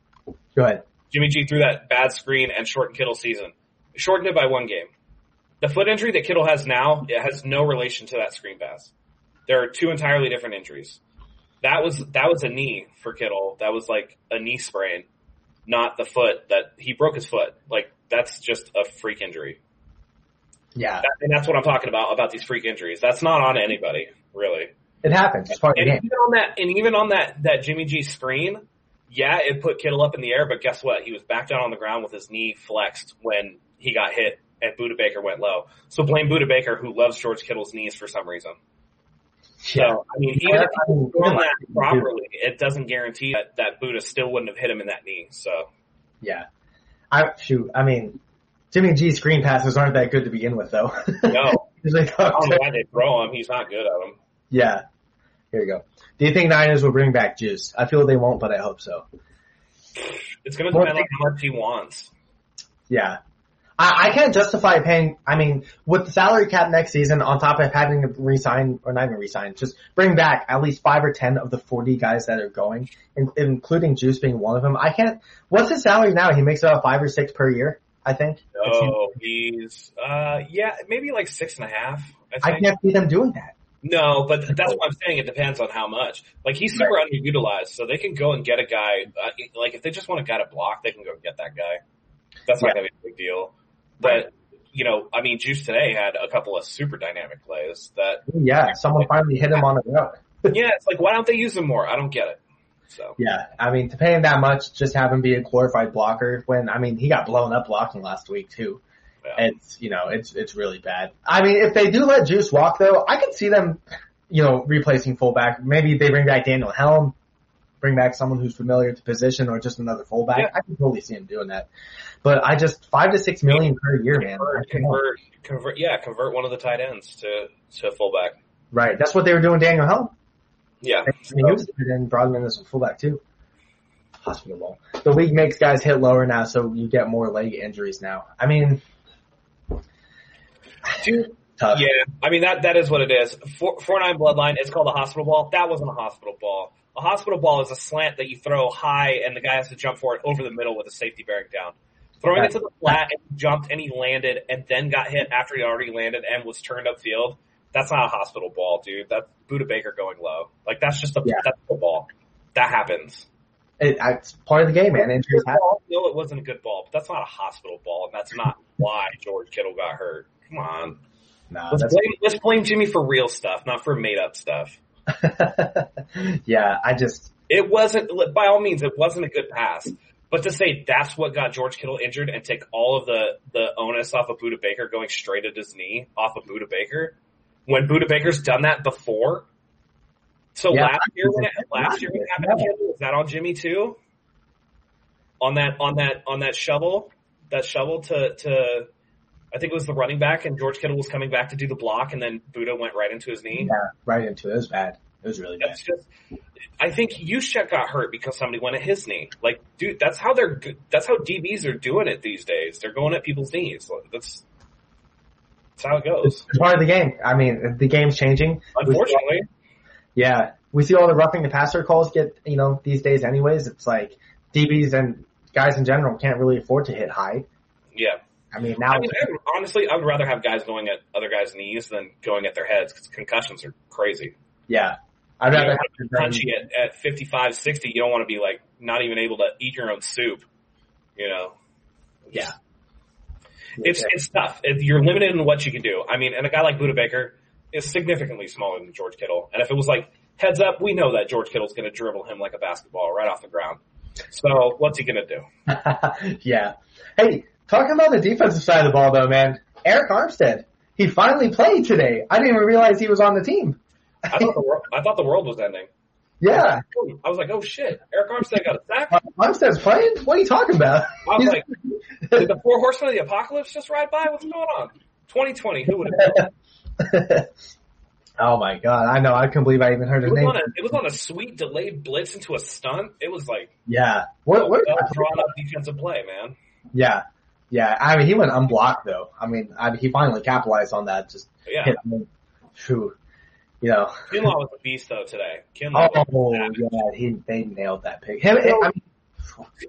Go ahead. Jimmy G threw that bad screen and shortened Kittle's season. Shortened it by one game. The foot injury that Kittle has now, it has no relation to that screen pass. There are two entirely different injuries that was that was a knee for Kittle. That was like a knee sprain, not the foot that he broke his foot. Like that's just a freak injury. Yeah, that, and that's what I'm talking about about these freak injuries. That's not on anybody, really. It happens. It's part and of the game. even on that, and even on that that Jimmy G screen, yeah, it put Kittle up in the air. But guess what? He was back down on the ground with his knee flexed when he got hit, and Budda Baker went low. So blame Budda Baker, who loves George Kittle's knees for some reason. So, I mean, even if he run that properly, it doesn't guarantee that, that Budda still wouldn't have hit him in that knee. So. Yeah. I, shoot, I mean, Jimmy G screen passes aren't that good to begin with though. No. like, I don't know why they throw him. He's not good at them. Yeah. Here we go. Do you think Niners will bring back Juice? I feel they won't, but I hope so. It's going to depend on how much he wants. Yeah. I, I can't justify paying. I mean, with the salary cap next season, on top of having to resign or not even resign, just bring back at least five or ten of the forty guys that are going, in, including Juice being one of them. I can't. What's his salary now? He makes about five or six per year. I think. Oh, he's uh yeah, maybe like six and a half. I, I can't see them doing that. No, but that's what I'm saying. It depends on how much. Like he's super right. underutilized, so they can go and get a guy. Uh, like if they just want a guy to block, they can go get that guy. That's not yeah. gonna be a big deal. But you know, I mean, Juice today had a couple of super dynamic plays that. Yeah, someone finally hit him on the road. yeah, it's like why don't they use him more? I don't get it. So. Yeah, I mean, to pay him that much, just have him be a glorified blocker when, I mean, he got blown up blocking last week too. Yeah. It's, you know, it's, it's really bad. I mean, if they do let Juice walk though, I could see them, you know, replacing fullback. Maybe they bring back Daniel Helm, bring back someone who's familiar to position or just another fullback. Yeah. I can totally see him doing that. But I just five to six million per year, man. Convert, convert, yeah, convert one of the tight ends to to fullback. Right, that's what they were doing. Daniel Helm. Yeah, I mean, he was then brought him in as a fullback too. Hospital. The league makes guys hit lower now, so you get more leg injuries now. I mean, dude. Tough. Yeah, I mean that that is what it is. Four, four nine bloodline. It's called a hospital ball. That wasn't a hospital ball. A hospital ball is a slant that you throw high, and the guy has to jump for it over the middle with a safety bearing down. Throwing it to the flat and he jumped and he landed and then got hit after he already landed and was turned upfield. That's not a hospital ball, dude. That's Budda Baker going low. Like that's just a yeah. that's football. That happens. It, it's part of the game, man. Injuries happen. No, it wasn't a good ball, but that's not a hospital ball, and that's not why George Kittle got hurt. Come on. No, let's, blame, let's blame Jimmy for real stuff, not for made up stuff. yeah, I just. It wasn't, by all means, it wasn't a good pass. But to say that's what got George Kittle injured and take all of the, the onus off of Budda Baker going straight at his knee off of Budda Baker, when Budda Baker's done that before. So yeah, last year when it, last year when it happened to was that on Jimmy too? on that on that on that shovel, that shovel to to I think it was the running back, and George Kittle was coming back to do the block, and then Budda went right into his knee. Yeah, right into it. It was bad. It was really bad. That's just. I think Juszczyk got hurt because somebody went at his knee. Like, dude, that's how they're. That's how DBs are doing it these days. They're going at people's knees. That's. That's how it goes. It's part of the game. I mean, the game's changing. Unfortunately, Yeah, we see all the roughing the passer calls get you know these days. Anyways, it's like DBs and guys in general can't really afford to hit high. yeah. I mean, now I mean, I, honestly, I would rather have guys going at other guys' knees than going at their heads because concussions are crazy. yeah, I'd You rather know, have punchy at, at 55, 60, you don't want to be like not even able to eat your own soup. You know, Yeah. it's it's tough. It, you're limited in what you can do. I mean, and a guy like Budda Baker is significantly smaller than George Kittle. And if it was like heads up, we know that George Kittle's going to dribble him like a basketball right off the ground. So what's he going to do? yeah. Hey, talking about the defensive side of the ball though, man. Arik Armstead, he finally played today. I didn't even realize he was on the team. I thought the world, I thought the world was ending. Yeah, I was like, oh, oh shit, Arik Armstead got a sack. Armstead's playing. What are you talking about? I was like, did the four horsemen of the apocalypse just ride by? What's going on? 2020, who would have known? oh my god, I know. I couldn't believe I even heard his was, name. a, it was on a sweet delayed blitz into a stunt. It was like Yeah. What? What? well drawn up defensive play, man. Yeah. Yeah. I mean, he went unblocked though. I mean, I, he finally capitalized on that. Just Yeah, hit. him. Phew. You know. Kinlaw was a beast though today. Kinlaw. Oh yeah, he they nailed that pick. Him. I mean,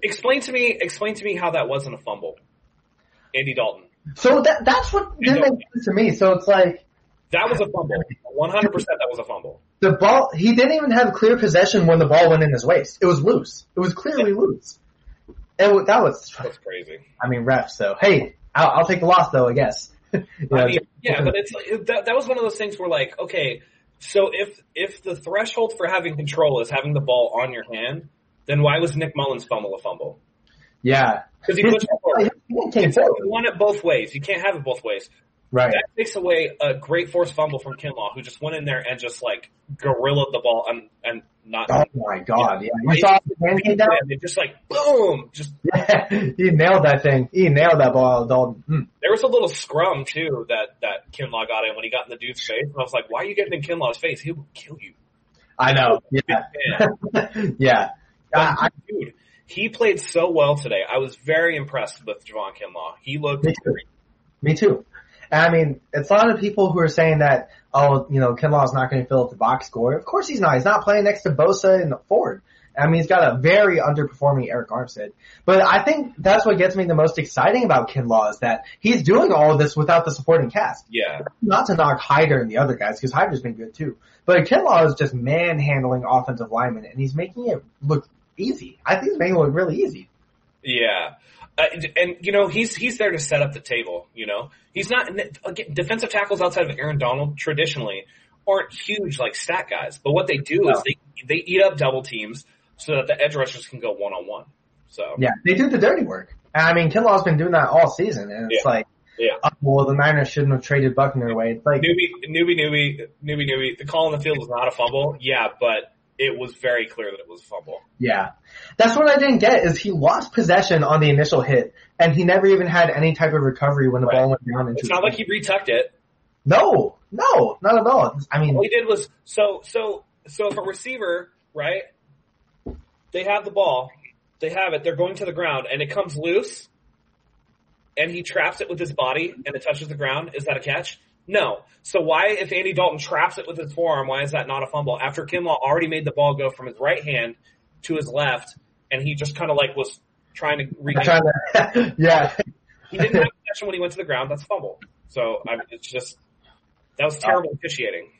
Explain to me, explain to me how that wasn't a fumble. Andy Dalton. so that that's what didn't make sense to me. So it's like That was a fumble. 100% that was a fumble. the ball. He didn't even have clear possession when the ball went in his waist. It was loose. It was clearly loose. It wa- that was. That's crazy. I mean, refs. So hey, I'll, I'll take the loss though. I guess. You I mean, yeah, but it's like, that, that was one of those things where like, okay, so if if the threshold for having control is having the ball on your hand, then why was Nick Mullens fumble a fumble? yeah. Because he pushed forward. his hand came It's like forward. you want it both ways. You can't have it both ways. Right. That takes away a great force fumble from Kinlaw, who just went in there and just like gorillaed the ball and and not. Oh my god. Yeah. You saw hand came down. And just like boom, just Yeah, he nailed that thing. He nailed that ball, Dalton. Mm. there was a little scrum too that that Kinlaw got in when he got in the dude's face, and I was like, why are you getting in Kinlaw's face? He will kill you. I know. Yeah. Yeah. I, I, dude, he played so well today. I was very impressed with Javon Kinlaw. He looked Me too. me too. I mean, it's a lot of people who are saying that, oh, you know, Kinlaw's not going to fill up the box score. Of course he's not. He's not playing next to Bosa and Ford. I mean, he's got a very underperforming Arik Armstead. But I think that's what gets me the most exciting about Kinlaw is that he's doing all of this without the supporting cast. yeah. Not to knock Hyder and the other guys, because Hyder's been good too. But Kinlaw is just manhandling offensive linemen, and he's making it look easy. I think he's making it look really easy. Yeah. Uh, and you know he's he's there to set up the table. You know he's not again, defensive tackles outside of Aaron Donald traditionally aren't huge like stat guys, but what they do is they they eat up double teams so that the edge rushers can go one on one. So Yeah, they do the dirty work. And I mean, Kinlaw's been doing that all season, and it's Yeah. like, Yeah. oh, well, the Niners shouldn't have traded Buckner away. It's like, newbie newbie newbie newbie newbie. The call on the field was not a fumble. Yeah, but it was very clear that it was a fumble. yeah, that's what I didn't get is he lost possession on the initial hit, and he never even had any type of recovery when the Right. ball went down into. It's not like he retucked it. no, no, not at all. I mean, All he did was so so so if a receiver, right? They have the ball, they have it, they're going to the ground, and it comes loose, and he traps it with his body, and it touches the ground. Is that a catch? No. So why, if Andy Dalton traps it with his forearm, why is that not a fumble? After Kinlaw already made the ball go from his right hand to his left, and he just kind of like was trying to regain. trying yeah, He didn't have possession when he went to the ground. That's a fumble. So I mean, it's just that was terrible officiating.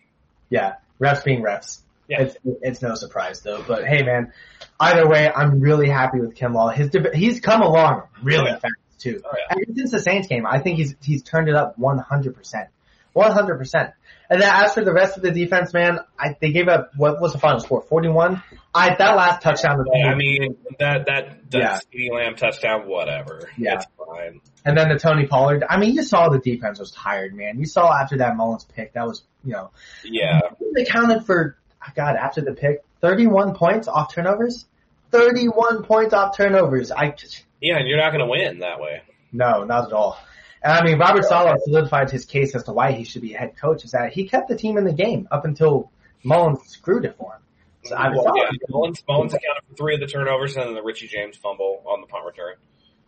yeah, refs being refs. Yeah. It's it's no surprise though. But hey, man, either way, I'm really happy with Kinlaw. His he's come along really Oh, yeah. fast too. Oh, yeah. Since the Saints game, I think he's he's turned it up 100 percent, 100 percent. And then as for the rest of the defense, man, I, they gave up what was the final score? 41. I that last touchdown. was- I mean that that that Yeah. CeeDee Lamb touchdown, whatever. Yeah. it's fine. and then the Tony Pollard. I mean, you saw the defense was tired, man. You saw after that Mullens pick, that was you know Yeah, they counted for oh God after the pick 31 points off turnovers. 31 points off turnovers. I just, Yeah, and you're not going to win that way. no, not at all. And I mean, Robert Saleh solidified his case as to why he should be a head coach is that he kept the team in the game up until Mullens screwed it for him. So I Well, yeah, Mullens, Mullens accounted for three of the turnovers and then the Richie James fumble on the punt return.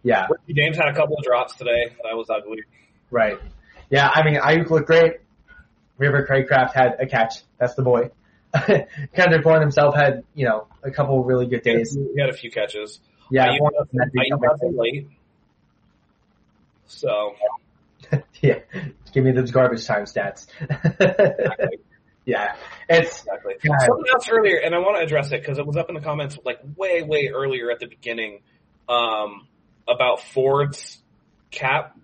yeah, Richie James had a couple of drops today. That was ugly. right. Yeah, I mean, Aiyuk looked great. River Cracraft had a catch. That's the boy. Kendrick Bourne himself had, you know, a couple really good days. He had a few catches. Yeah, Aiyuk one got of them had Aiyuk got late. So, yeah, give me those garbage time stats. exactly. yeah, it's exactly. God. Something else earlier, and I want to address it because it was up in the comments like way, way earlier at the beginning um, about Ford's cap.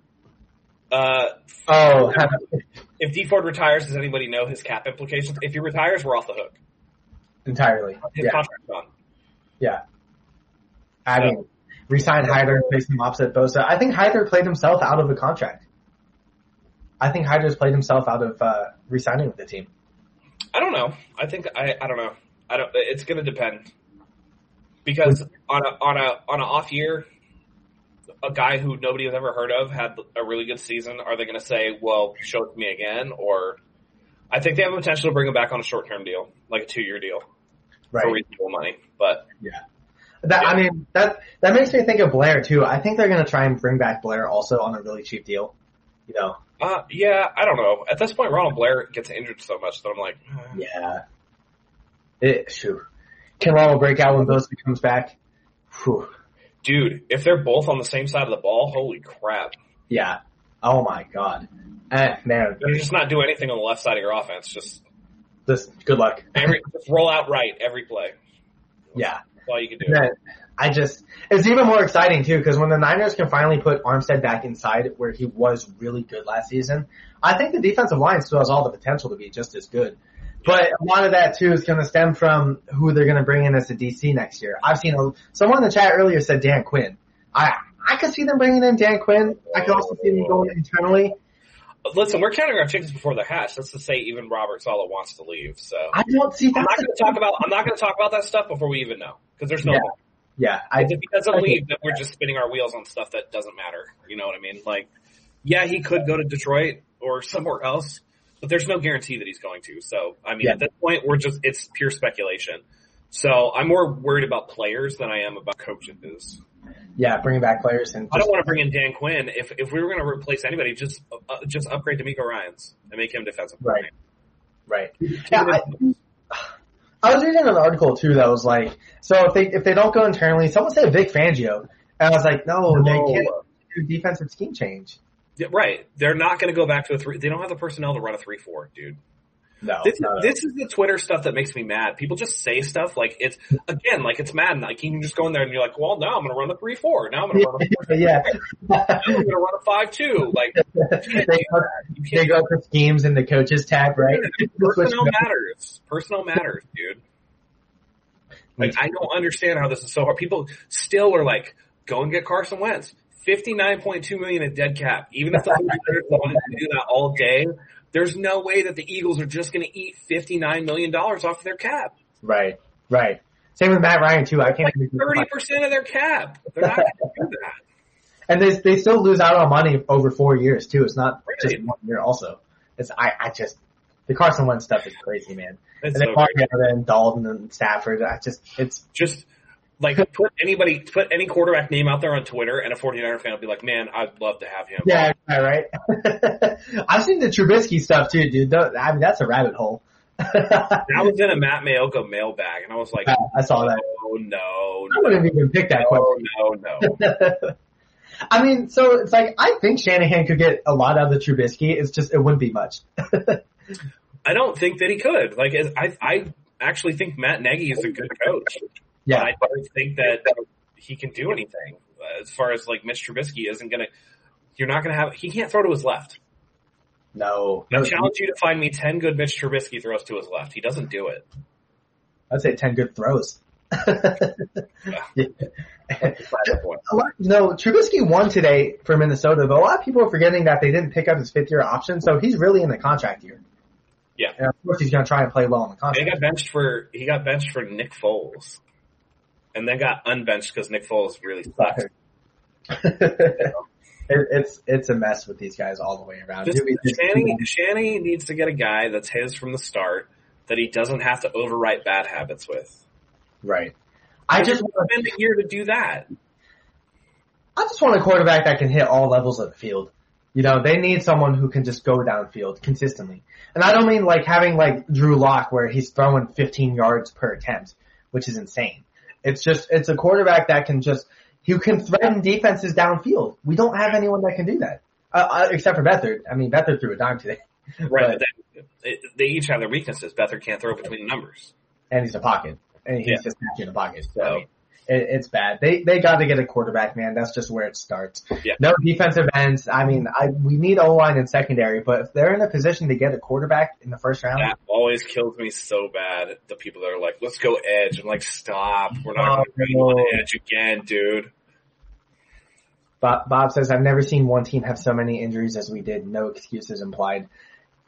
Uh, oh if D Ford retires, does anybody know his cap implications? If he retires, we're off the hook. entirely. His Yeah, contract's done. yeah. I mean, resign Hyder and place him opposite Bosa. I think Hyder played himself out of the contract. I think Hyder's played himself out of uh, resigning with the team. I don't know. I think I I don't know. I don't. It's going to depend because on a on a on an off year, a guy who nobody has ever heard of had a really good season. Are they going to say, "Well, show it to me again"? Or I think they have the potential to bring him back on a short term deal, like a two year deal for reasonable money. But That I mean that that makes me think of Blair too. I think they're gonna try and bring back Blair also on a really cheap deal. You know. uh, yeah, I don't know. At this point, Ronald Blair gets injured so much that I'm like, eh. Yeah. It shoot. Can Ronald break out when Bosa comes back? Whew. dude, if they're both on the same side of the ball, holy crap! Yeah. Oh my god. Eh, man. They're just not do anything on the left side of your offense. Just Just good luck. every just roll out right every play. Yeah. All you can do. Yeah, I just, it's even more exciting too, because when the Niners can finally put Armstead back inside where he was really good last season, I think the defensive line still has all the potential to be just as good. But a lot of that too is going to stem from who they're going to bring in as a DC next year. I've seen a, someone in the chat earlier said Dan Quinn. I, I could see them bringing in Dan Quinn. I could also see them going internally. Listen, we're counting our chickens before they're hatched. That's to say, even Robert Saleh wants to leave. So I don't see I'm not going to talk about. I'm not going to talk about that stuff before we even know because there's no. Yeah. Yeah, I, If he doesn't I- leave, then we're just spinning our wheels on stuff that doesn't matter. You know what I mean? Like, yeah, he could go to Detroit or somewhere else, but there's no guarantee that he's going to. So, I mean, Yeah. at this point, we're just it's pure speculation. So, I'm more worried about players than I am about coaches. Yeah, bringing back players and I don't want to bring in Dan Quinn. If if we were going to replace anybody, just uh, just upgrade DeMeco Ryans and make him defensive. Right. right. Yeah, I, I was reading an article too that was like, so if they if they don't go internally, someone said Vic Fangio, and I was like, no, No. they can't do defensive scheme change. Yeah, right. They're not going to go back to a three. They don't have the personnel to run a three-four, dude. No, This, no, no. this is the Twitter stuff that makes me mad. People just say stuff like it's again like it's Madden. Like you can just go in there and you're like, well, now I'm going to run a three-four. Now I'm going to run a yeah, now I'm going to run a five-two. Like they go, you they can't. go for schemes in the coaches tab, right? Personnel matters. Personnel matters, dude. Like I don't understand how this is so hard. People still are like, go and get Carson Wentz. Fifty nine point two million in dead cap. Even if the 49ers wanted to do that all day, there's no way that the Eagles are just going to eat fifty nine million dollars off of their cap. Right, right. Same with Matt Ryan too. I can't. Like thirty percent of their cap. They're not going to do that. And they they still lose out on money over four years too. It's not just one year. Also, it's I I just the Carson Wentz stuff is crazy, man. It's and then so Mariota and Dalton and Stafford. I just it's just like put anybody put any quarterback name out there on Twitter and a 49er fan will be like, man, I'd love to have him. yeah, yeah, right. I've seen the Trubisky stuff too, dude. I mean, that's a rabbit hole. I was in a Matt Maiocco mailbag, and I was like, I saw that. oh no, I wouldn't even picked that question. no, no, no. I mean, so it's like I think Shanahan could get a lot out of the Trubisky. It's just it wouldn't be much. I don't think that he could. Like, I, I actually think Matt Nagy is a good coach. Yeah, I don't think that he can do anything as far as like Mitch Trubisky isn't gonna. You're not gonna have. He can't throw to his left. no, I no. challenge you to find me ten good Mitch Trubisky throws to his left. He doesn't do it. I'd say ten good throws. Yeah. That's the point. A lot, no, Trubisky won today for Minnesota, but a lot of people are forgetting that they didn't pick up his fifth year option, so he's really in the contract year. Yeah. And of course he's going to try and play well in the contract. He got benched for he got benched for Nick Foles. And then got unbenched because Nick Foles really sucked. it, it's it's a mess with these guys all the way around. Shanny, Shanny needs to get a guy that's his from the start that he doesn't have to overwrite bad habits with. right. I just want spend a year to do that. I just want a quarterback that can hit all levels of the field. You know, they need someone who can just go downfield consistently. And I don't mean like having like Drew Lock where he's throwing 15 yards per attempt, which is insane. It's just, it's a quarterback that can just, who can threaten defenses downfield. We don't have anyone that can do that. Uh, uh, except for Beathard. I mean, Beathard threw a dime today. Right. But- they, they each have their weaknesses. Beathard can't throw between the numbers. and he's a pocket. And he's Yeah. just catching a pocket. So, So- it, it's bad. They they got to get a quarterback, man. That's just where it starts. Yeah. No defensive ends. I mean, I we need O line and secondary, but if they're in a position to get a quarterback in the first round, That always kills me so bad. The people that are like, let's go edge. I'm like, stop. We're not Oh, going to go edge again, dude. Bob, Bob says I've never seen one team have so many injuries as we did. No excuses implied.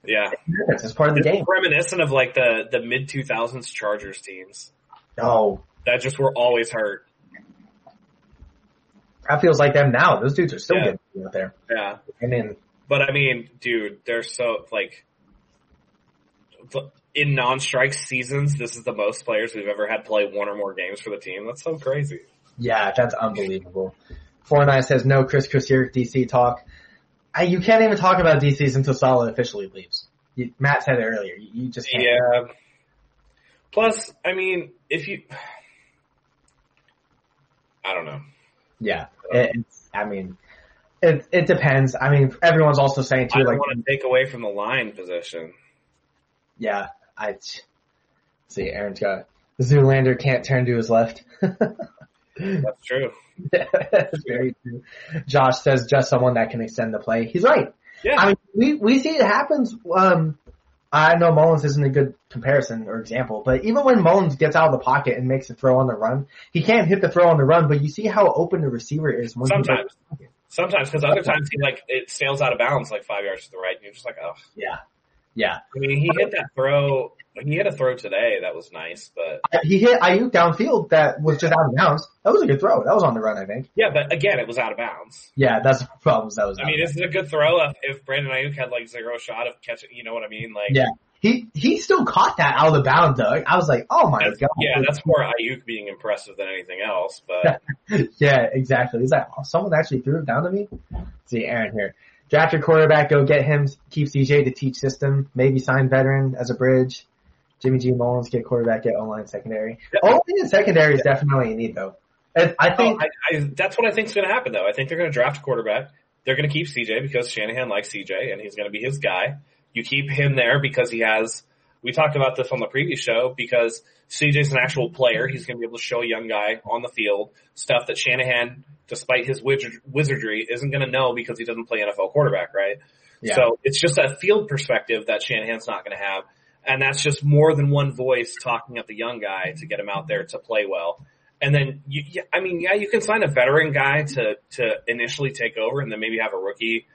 Yeah. It's part of the It's game. reminiscent of like the, the mid 2000s Chargers teams Oh, that just were always hurt. that feels like them now. Those dudes are still Yeah. good out there. Yeah. I mean, But I mean, dude, they're so like in non-strike seasons. This is the most players we've ever had play one or more games for the team. That's so crazy. Yeah, that's unbelievable. Four nine says no Chris Crozier DC talk. I, you can't even talk about DCs until Saleh officially leaves. You, Matt said it earlier. You, you just can't. Yeah. Plus, I mean, if you, I don't know. Yeah. It's, I mean, it it depends. I mean, everyone's also saying too, don't like, want to take away from the line position. yeah, I see. Aaron's got Zoolander can't turn to his left. That's true. That's very true. Josh says just someone that can extend the play. He's right. Yeah. I mean, we we see it happens. Um, I know Mullens isn't a good comparison or example, but even when Mullens gets out of the pocket and makes a throw on the run, he can't hit the throw on the run. But you see how open the receiver is. Sometimes. Sometimes, because other times he like it sails out of bounds like five yards to the right, and you're just like, oh. yeah, yeah. I mean, he hit that throw. He hit a throw today that was nice, but He hit Aiyuk downfield that was just out of bounds. That was a good throw. That was on the run, I think. yeah, but again, it was out of bounds. Yeah, that's the problem. That was. I out mean, of is a good throw if, if Brandon Aiyuk had like zero shot of catching? You know what I mean? Like, Yeah. he he still caught that out of the bounds, Doug. I was like, oh my that's, god. yeah, that's more Aiyuk being impressive than anything else. But yeah, exactly. He's like, oh, someone actually threw it down to me. See, Aaron here. Draft your quarterback, go get him, keep CJ to teach system, maybe sign veteran as a bridge. Jimmy G Mullens get quarterback, get online secondary. O-line and secondary is definitely a need though. And I oh, think, I, I, that's what I think is going to happen, though. I think they're going to draft a quarterback. They're going to keep CJ because Shanahan likes CJ, and he's going to be his guy. You keep him there because he has. We talked about this on the previous show because CJ's an actual player. He's going to be able to show a young guy on the field stuff that Shanahan, despite his wizardry, isn't going to know because he doesn't play NFL quarterback, right? yeah, So it's just a field perspective that Shanahan's not going to have. And that's just more than one voice talking at the young guy to get him out there to play well. And then, you, I mean, yeah, you can sign a veteran guy to, to initially take over and then maybe have a rookie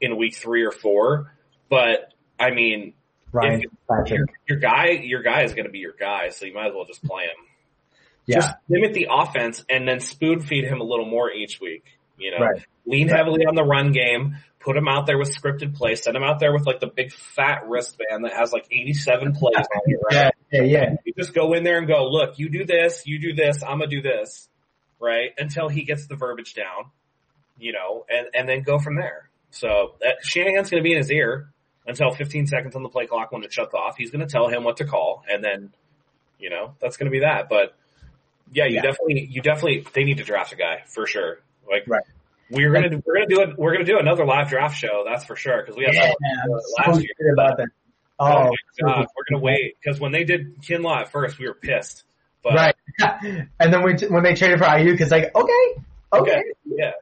in week three or four. But I mean, Ryan if- Patrick. your guy, your guy is going to be your guy. So you might as well just play him. Yeah, Just limit the offense and then spoon feed him a little more each week. You know, right. lean heavily on the run game, put him out there with scripted plays, send him out there with like the big fat wristband that has like 87 plays on it, right? Yeah, yeah, yeah. You just go in there and go, look, you do this, you do this, I'm gonna do this, right? Until he gets the verbiage down, you know, and, and then go from there. So that, Shanahan's gonna be in his ear until 15 seconds on the play clock when it shuts off. He's gonna tell him what to call and then, you know, that's gonna be that. But yeah, you Yeah. definitely, you definitely, they need to draft a guy for sure. Like, Right. we're gonna do, we're gonna do it. We're gonna do another live draft show. That's for sure because we have Yeah, I'm so last year. about that. Oh, Oh, my god, we're gonna wait because when they did Kinlaw at first, we were pissed. But right. and then when when they traded for Aiyuk, it's like, okay, okay. yeah.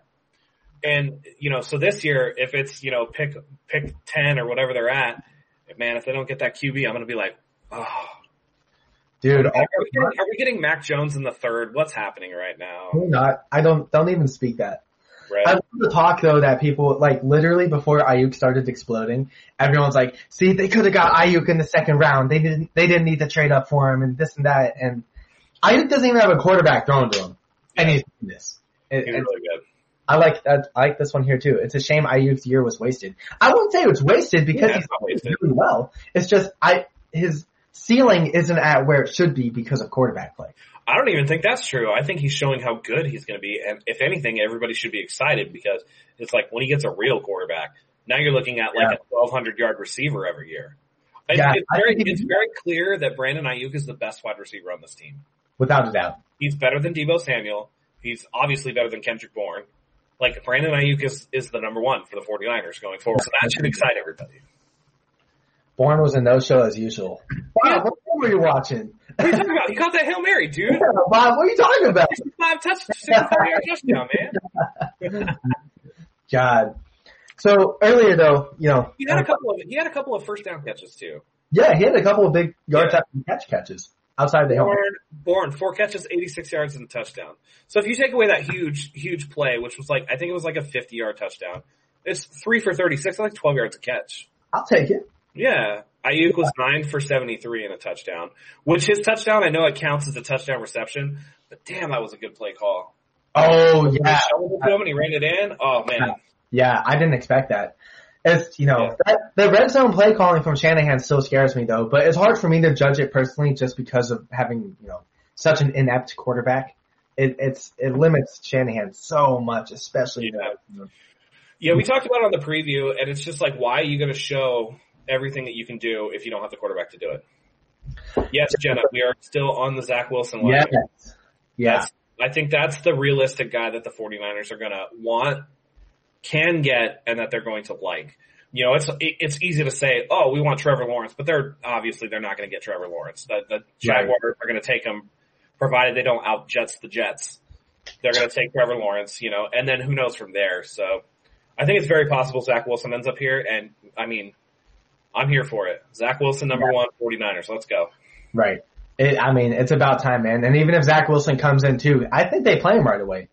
And you know, so this year, if it's you know pick pick ten or whatever they're at, man, if they don't get that QB, I'm gonna be like, oh, Dude, are we, getting, are we getting Mac Jones in the third? What's happening right now? We're not. I don't. Don't even speak that. Right? I love the talk though that people like literally before Aiyuk started exploding, everyone's like, "See, they could have got Aiyuk in the second round. They didn't. They didn't need to trade up for him and this and that." And Aiyuk doesn't even have a quarterback thrown to him, and he's doing this. It- He's really good. I like that. I like this one here too. It's a shame Aiyuk's year was wasted. I won't say it's wasted because Yeah, he's really well. It's just I his ceiling isn't at where it should be because of quarterback play. I don't even think that's true. I think he's showing how good he's going to be, and if anything, everybody should be excited because it's like when he gets a real quarterback. Now you're looking at like a 1200 yard receiver every year. It's, Yeah, it's very, it's very clear that Brandon Aiyuk is the best wide receiver on this team. Without a doubt. He's better than Deebo Samuel. He's obviously better than Kendrick Bourne. Like Brandon Aiyuk is, is the number one for the 49ers going forward. So that should excite everybody. Bourne was a no show as usual. Bob, what game were you watching? What are you talking about? He caught that Hail Mary, dude. Bob, what are you talking about? Five touch, 65 yard touchdown, man. God. So earlier though, you know, He had a uh, couple of, he had a couple of first down catches too. yeah, he had a couple of big yard Yeah. time catch catches outside the helmet. Bourne, Bourne, four catches, 86 yards and a touchdown. So if you take away that huge, huge play, which was like, I think it was like a 50 yard touchdown, it's three for 36, like 12 yards a catch. I'll take it. Yeah. Aiyuk was nine for 73 and a touchdown, which his touchdown, I know it counts as a touchdown reception, but damn, that was a good play call. Oh yeah, to him and he ran it in. Oh man. yeah. I didn't expect that. It's you know Yeah. that, the red zone play calling from Shanahan still scares me though, but it's hard for me to judge it personally just because of having you know such an inept quarterback. It it's it limits Shanahan so much, especially Yeah. you know, Yeah, we talked about it on the preview and it's just like, why are you going to show everything that you can do if you don't have the quarterback to do it? Yes, Jenna, we are still on the Zach Wilson line. yes, yeah, That's- I think that's the realistic guy that the 49ers are going to want, can get, and that they're going to like. You know, it's it's easy to say, oh, we want Trevor Lawrence, but they're obviously they're not going to get Trevor Lawrence. The, the Jaguars are going to take him, provided they don't out Jets the Jets. They're going to take Trevor Lawrence, you know, and then who knows from there. So, I think it's very possible Zach Wilson ends up here, and I mean, I'm here for it. Zach Wilson, number one, 49ers. Let's go. right. It, I mean, it's about time, man. And even if Zach Wilson comes in too, I think they play him right away.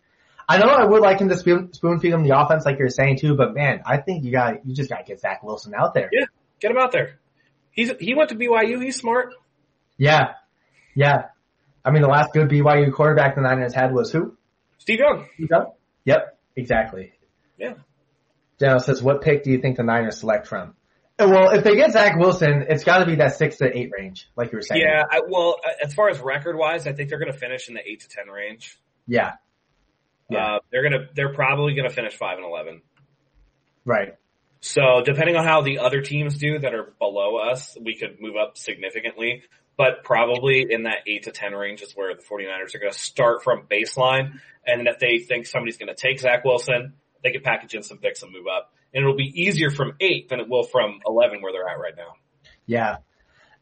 I know I would like him to spoon, spoon feed him the offense like you're saying too, but man, I think you got you just got to get Zach Wilson out there. Yeah. Get him out there. He's he went to BYU. He's smart. Yeah. Yeah. I mean, the last good BYU quarterback the Niners had was who? Steve Young. Yep. Yep. Exactly. Yeah. Daniel says, what pick do you think the Niners select from? Uh, Well, if they get Zach Wilson, it's got to be that six to eight range, like you were saying. Yeah, I, well, as far as record wise, I think they're going to finish in the eight to ten range. Yeah. Yeah. Uh, they're gonna, they're probably going to finish five and eleven. Right. So depending on how the other teams do that are below us, we could move up significantly. But probably in that eight to ten range is where the 49ers are going to start from baseline. And if they think somebody's going to take Zach Wilson, they could package in some picks and move up. And it'll be easier from eight than it will from eleven where they're at right now. Yeah.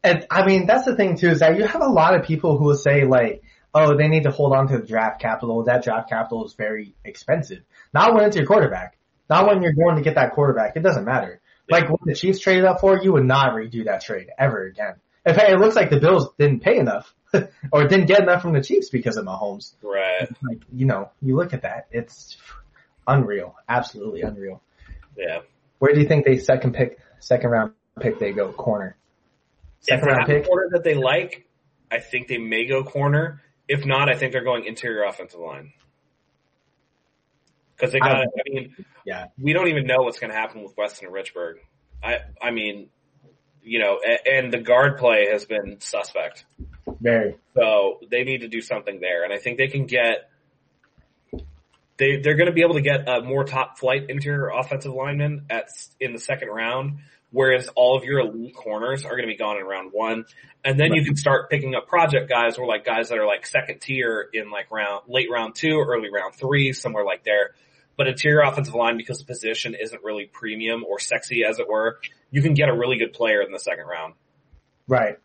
And I mean, that's the thing too, is that you have a lot of people who will say like, oh, they need to hold on to the draft capital. That draft capital is very expensive. Not when it's your quarterback. Not when you're going to get that quarterback. It doesn't matter. Like what the Chiefs traded up for, you would not redo that trade ever again. In fact, it looks like the Bills didn't pay enough or didn't get enough from the Chiefs because of Mahomes. Right. Like, you know, you look at that. It's unreal. Absolutely unreal. Yeah. Where do you think they second pick, second round pick they go? Corner. If Second they round pick? corner that they like, I think they may go corner. If not, I think they're going interior offensive line. Because they got, I- I mean, Yeah. we don't even know what's going to happen with Weston and Richburg. I, I mean, you know, a- and the guard play has been suspect. Very. So they need to do something there, and I think they can get. They they're going to be able to get a more top flight interior offensive lineman at in the second round, whereas all of your elite corners are going to be gone in round one, and then you can start picking up project guys or like guys that are like second tier in like round late round two, early round three, somewhere like there. But interior offensive line, because the position isn't really premium or sexy as it were, you can get a really good player in the second round. Right.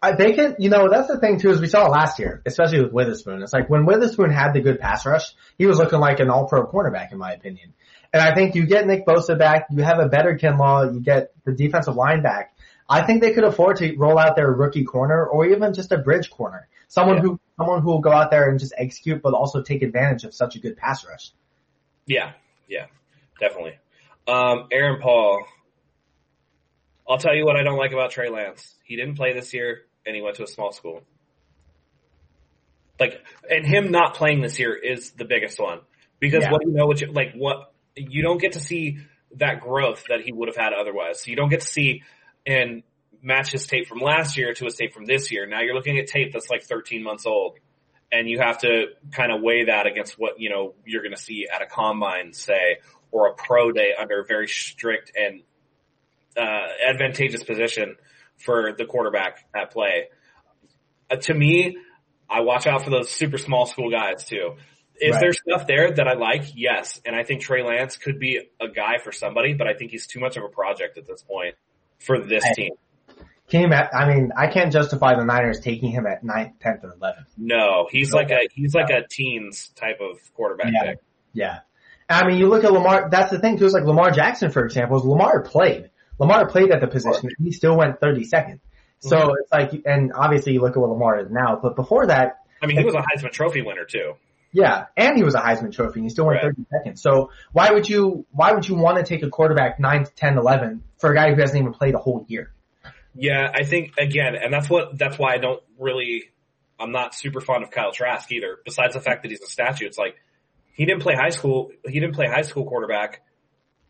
I they can, you know, that's the thing too, is we saw it last year, especially with Witherspoon. It's like when Witherspoon had the good pass rush, he was looking like an all-pro cornerback in my opinion. And I think you get Nick Bosa back, you have a better Kinlaw, you get the defensive line back. I think they could afford to roll out their rookie corner or even just a bridge corner. Someone Yeah. who, someone who will go out there and just execute but also take advantage of such a good pass rush. Yeah, yeah, definitely. Um, Aaron Paul. I'll tell you what I don't like about Trey Lance. He didn't play this year, and he went to a small school. Like, and him not playing this year is the biggest one because Yeah. what do you know, what you, like what you don't get to see that growth that he would have had otherwise. So you don't get to see and match his tape from last year to his tape from this year. Now you're looking at tape that's like 13 months old and you have to kind of weigh that against what, you know, you're going to see at a combine, say, or a pro day under a very strict and, uh, advantageous position for the quarterback at play. Uh, to me, I watch out for those super small school guys too. Is Right. there stuff there that I like? Yes. And I think Trey Lance could be a guy for somebody, but I think he's too much of a project at this point for this Right. team. Can you ima- I mean, I can't justify the Niners taking him at 9th, 10th, or 11th. No, he's like a, he's like a teens type of quarterback Yeah. pick. Yeah. I mean, you look at Lamar, that's the thing too, is like Lamar Jackson, for example, is Lamar played. Lamar played at the position he still went 32nd. So Mhm. it's like, and obviously you look at what Lamar is now, but before that, I mean, he was a Heisman Trophy winner too. Yeah, and he was a Heisman Trophy and he still went Right. 32nd. So why would you, why would you want to take a quarterback 9 to 10, 11 for a guy who hasn't even played a whole year? Yeah, I think again, and that's what that's why I don't really I'm not super fond of Kyle Trask either. Besides the fact that he's a statue, it's like he didn't play high school. He didn't play high school quarterback.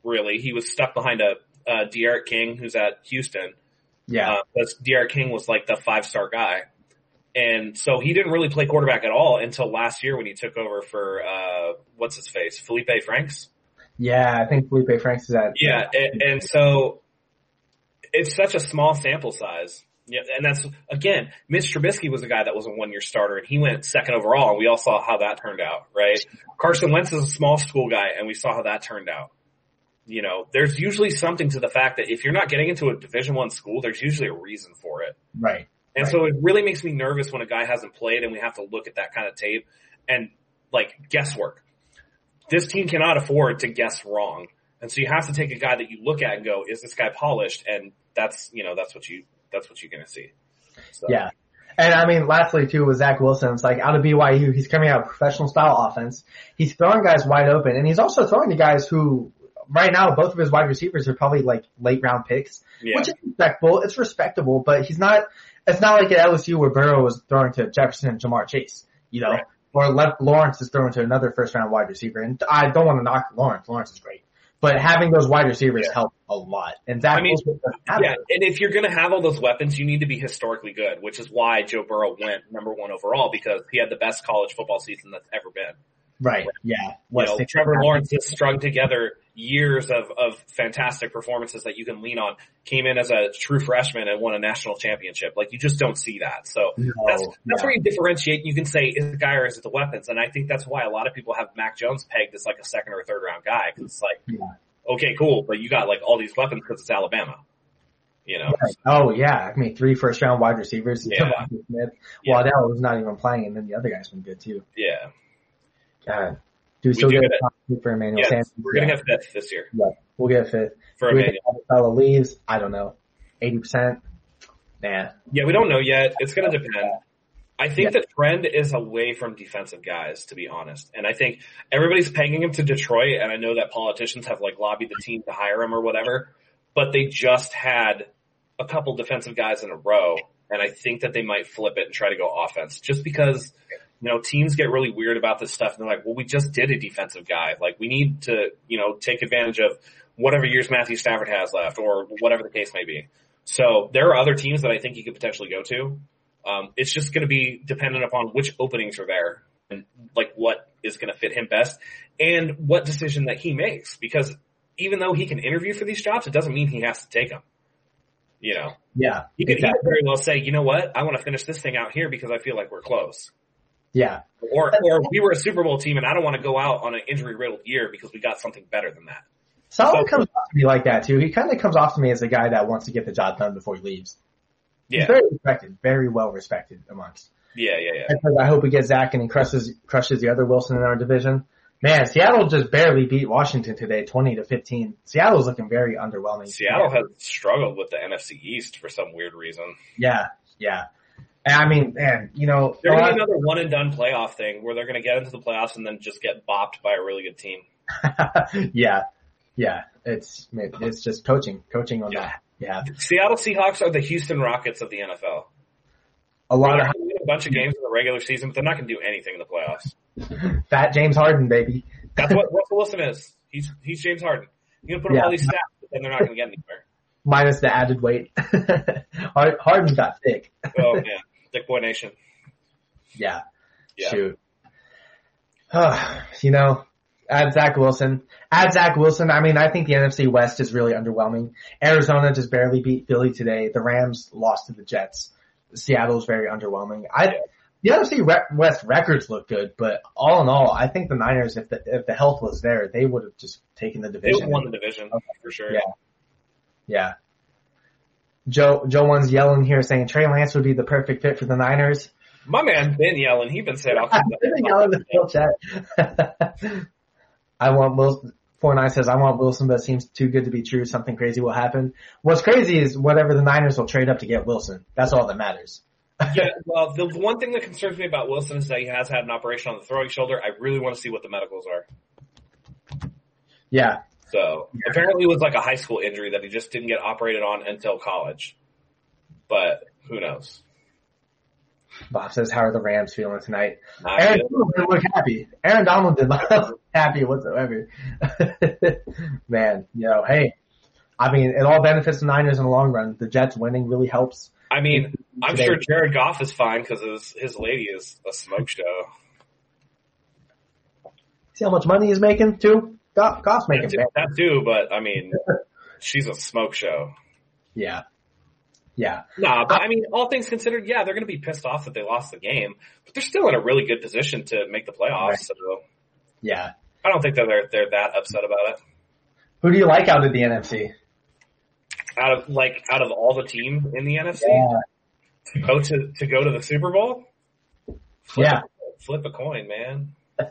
Really, he was stuck behind a uh, D'Eriq King who's at Houston. Yeah. Uh, D'Eriq King was like the five star guy, and so he didn't really play quarterback at all until last year when he took over for uh what's his face Felipe Franks. yeah, I think Felipe Franks is at. Yeah, and, and so it's such a small sample size. Yeah, and that's again, Mitch Trubisky was a guy that was a one year starter and he went second overall and we all saw how that turned out, right? Carson Wentz is a small school guy and we saw how that turned out. You know, there's usually something to the fact that if you're not getting into a division one school, there's usually a reason for it. Right. And Right. so it really makes me nervous when a guy hasn't played and we have to look at that kind of tape and like guesswork. This team cannot afford to guess wrong. And so you have to take a guy that you look at and go, is this guy polished? And that's, you know, that's what you, that's what you're going to see. So, Yeah. And I mean, lastly too, with Zach Wilson, it's like out of BYU, he's coming out of professional style offense. He's throwing guys wide open and he's also throwing to guys who right now, both of his wide receivers are probably like late round picks, Yeah. which is respectable. It's respectable, but he's not, it's not like at LSU where Burrow was throwing to Jefferson and Ja'Marr Chase, you know, Right. or Lawrence is throwing to another first round wide receiver. And I don't want to knock Lawrence. Lawrence is great, but having those wide receivers Yeah. help a lot. And Zach I mean, Wilson doesn't have yeah. And if you're going to have all those weapons, you need to be historically good, which is why Joe Burrow went number one overall because he had the best college football season that's ever been. Right. Yeah. You know, Trevor Lawrence has strung together years of, of fantastic performances that you can lean on. Came in as a true freshman and won a national championship. Like you just don't see that. So No, that's that's yeah. where you differentiate. You can say is the guy or is it the weapons? And I think that's why a lot of people have Mac Jones pegged as like a second or third round guy because it's like, Yeah. okay, cool, but you got like all these weapons because it's Alabama. You know, Right. Oh yeah, I mean three first round wide receivers. Yeah. DeVonta Smith. Yeah. Waddle was not even playing, and then the other guy's been good too. yeah, God, do we We still do get get a for Emmanuel yeah. Sanders? We're gonna Yeah. have fifth this year Yeah, we'll get a fifth. for Do Emmanuel. fellow leaves? I don't know. Eighty percent. Nah. Yeah, we don't know yet. It's going to depend. I think Yeah. the trend is away from defensive guys, to be honest. And I think everybody's pegging him to Detroit, and I know that politicians have like lobbied the team to hire him or whatever, but they just had a couple defensive guys in a row, and I think that they might flip it and try to go offense, just because you know teams get really weird about this stuff, and they're like, well, we just did a defensive guy, like we need to you know take advantage of whatever years Matthew Stafford has left, or whatever the case may be. So there are other teams that I think he could potentially go to. Um, it's just going to be dependent upon which openings are there and like what is going to fit him best and what decision that he makes. Because even though he can interview for these jobs, it doesn't mean he has to take them. You know, Yeah. he could, he exactly. could very well say, you know what, I want to finish this thing out here because I feel like we're close. Yeah. Or, or we were a Super Bowl team and I don't want to go out on an injury riddled year because we got something better than that. Solomon So- comes off to me like that too. He kind of comes off to me as a guy that wants to get the job done before he leaves. Yeah. He's Yeah. very respected, very well respected amongst. Yeah. Yeah. Yeah. Because I hope we get Zach and he crushes crushes the other Wilson in our division. Man, Seattle just barely beat Washington today, twenty to fifteen. Seattle's looking very underwhelming. Seattle has struggled with the NFC East for some weird reason. Yeah, yeah. I mean, man, you know, They're a going lot- to be another one and done playoff thing where they're going to get into the playoffs and then just get bopped by a really good team. yeah, yeah. It's it's just coaching, coaching on Yeah. that. Yeah, Seattle Seahawks are the Houston Rockets of the NFL. a lot of a bunch of games in the regular season, but they're not going to do anything in the playoffs. Fat James Harden, baby. That's what Russell Wilson is. He's he's James Harden. You're gonna put up Yeah. all these stats, but then they're not gonna get anywhere. Minus the added weight. Hard- Harden got thick. Oh man, Dick Boy Nation. Yeah. Yeah. Shoot. Ah, you know, add Zach Wilson. Add Zach Wilson. I mean, I think the NFC West is really underwhelming. Arizona just barely beat Philly today. The Rams lost to the Jets. Seattle is very underwhelming. I, the NFC West records look good, but all in all, I think the Niners, if the, if the health was there, they would have just taken the division. They won the division for sure. Yeah. Yeah. Joe, Joe one's yelling here saying Trey Lance would be the perfect fit for the Niners. My man Ben yelling. He been saying all kinds of I've been yelling in the chat. I want Wilson. Four nine says I want Wilson, but it seems too good to be true. Something crazy will happen. What's crazy is whatever the Niners will trade up to get Wilson. That's all that matters. yeah, well, the one thing that concerns me about Wilson is that he has had an operation on the throwing shoulder. I really want to see what the medicals are. Yeah, So apparently it was like a high school injury that he just didn't get operated on until college. But who knows? Bob says, "How are the Rams feeling tonight?" Aaron. Donald didn't look happy. Aaron Donald did not look happy whatsoever. Man, you know, hey, I mean, it all benefits the Niners in the long run. The Jets winning really helps. I mean, I'm sure Jared Goff is fine because his his lady is a smoke show. See how much money he's making too. Goff, Goff's making That, that too, but I mean, she's a smoke show. Yeah, yeah, Nah, but uh, I mean, all things considered, yeah, they're going to be pissed off that they lost the game, but they're still in a really good position to make the playoffs. Right. So yeah. I don't think that they're they're that upset about it. Who do you like out of the NFC? Out of like out of all the teams in the NFC, to go to to go to the Super Bowl, flip, Yeah. flip a coin, man.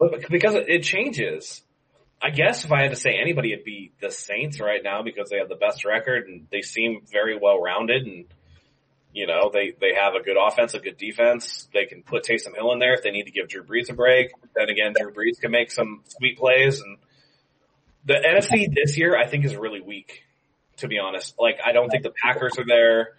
But- because it changes. I guess if I had to say anybody, it'd be the Saints right now because they have the best record and they seem very well rounded and you know they they have a good offense, a good defense. They can put Taysom Hill in there if they need to give Drew Brees a break. Then again, Drew Brees can make some sweet plays and the NFC this year I think is really weak. To be honest, like I don't think the Packers are there.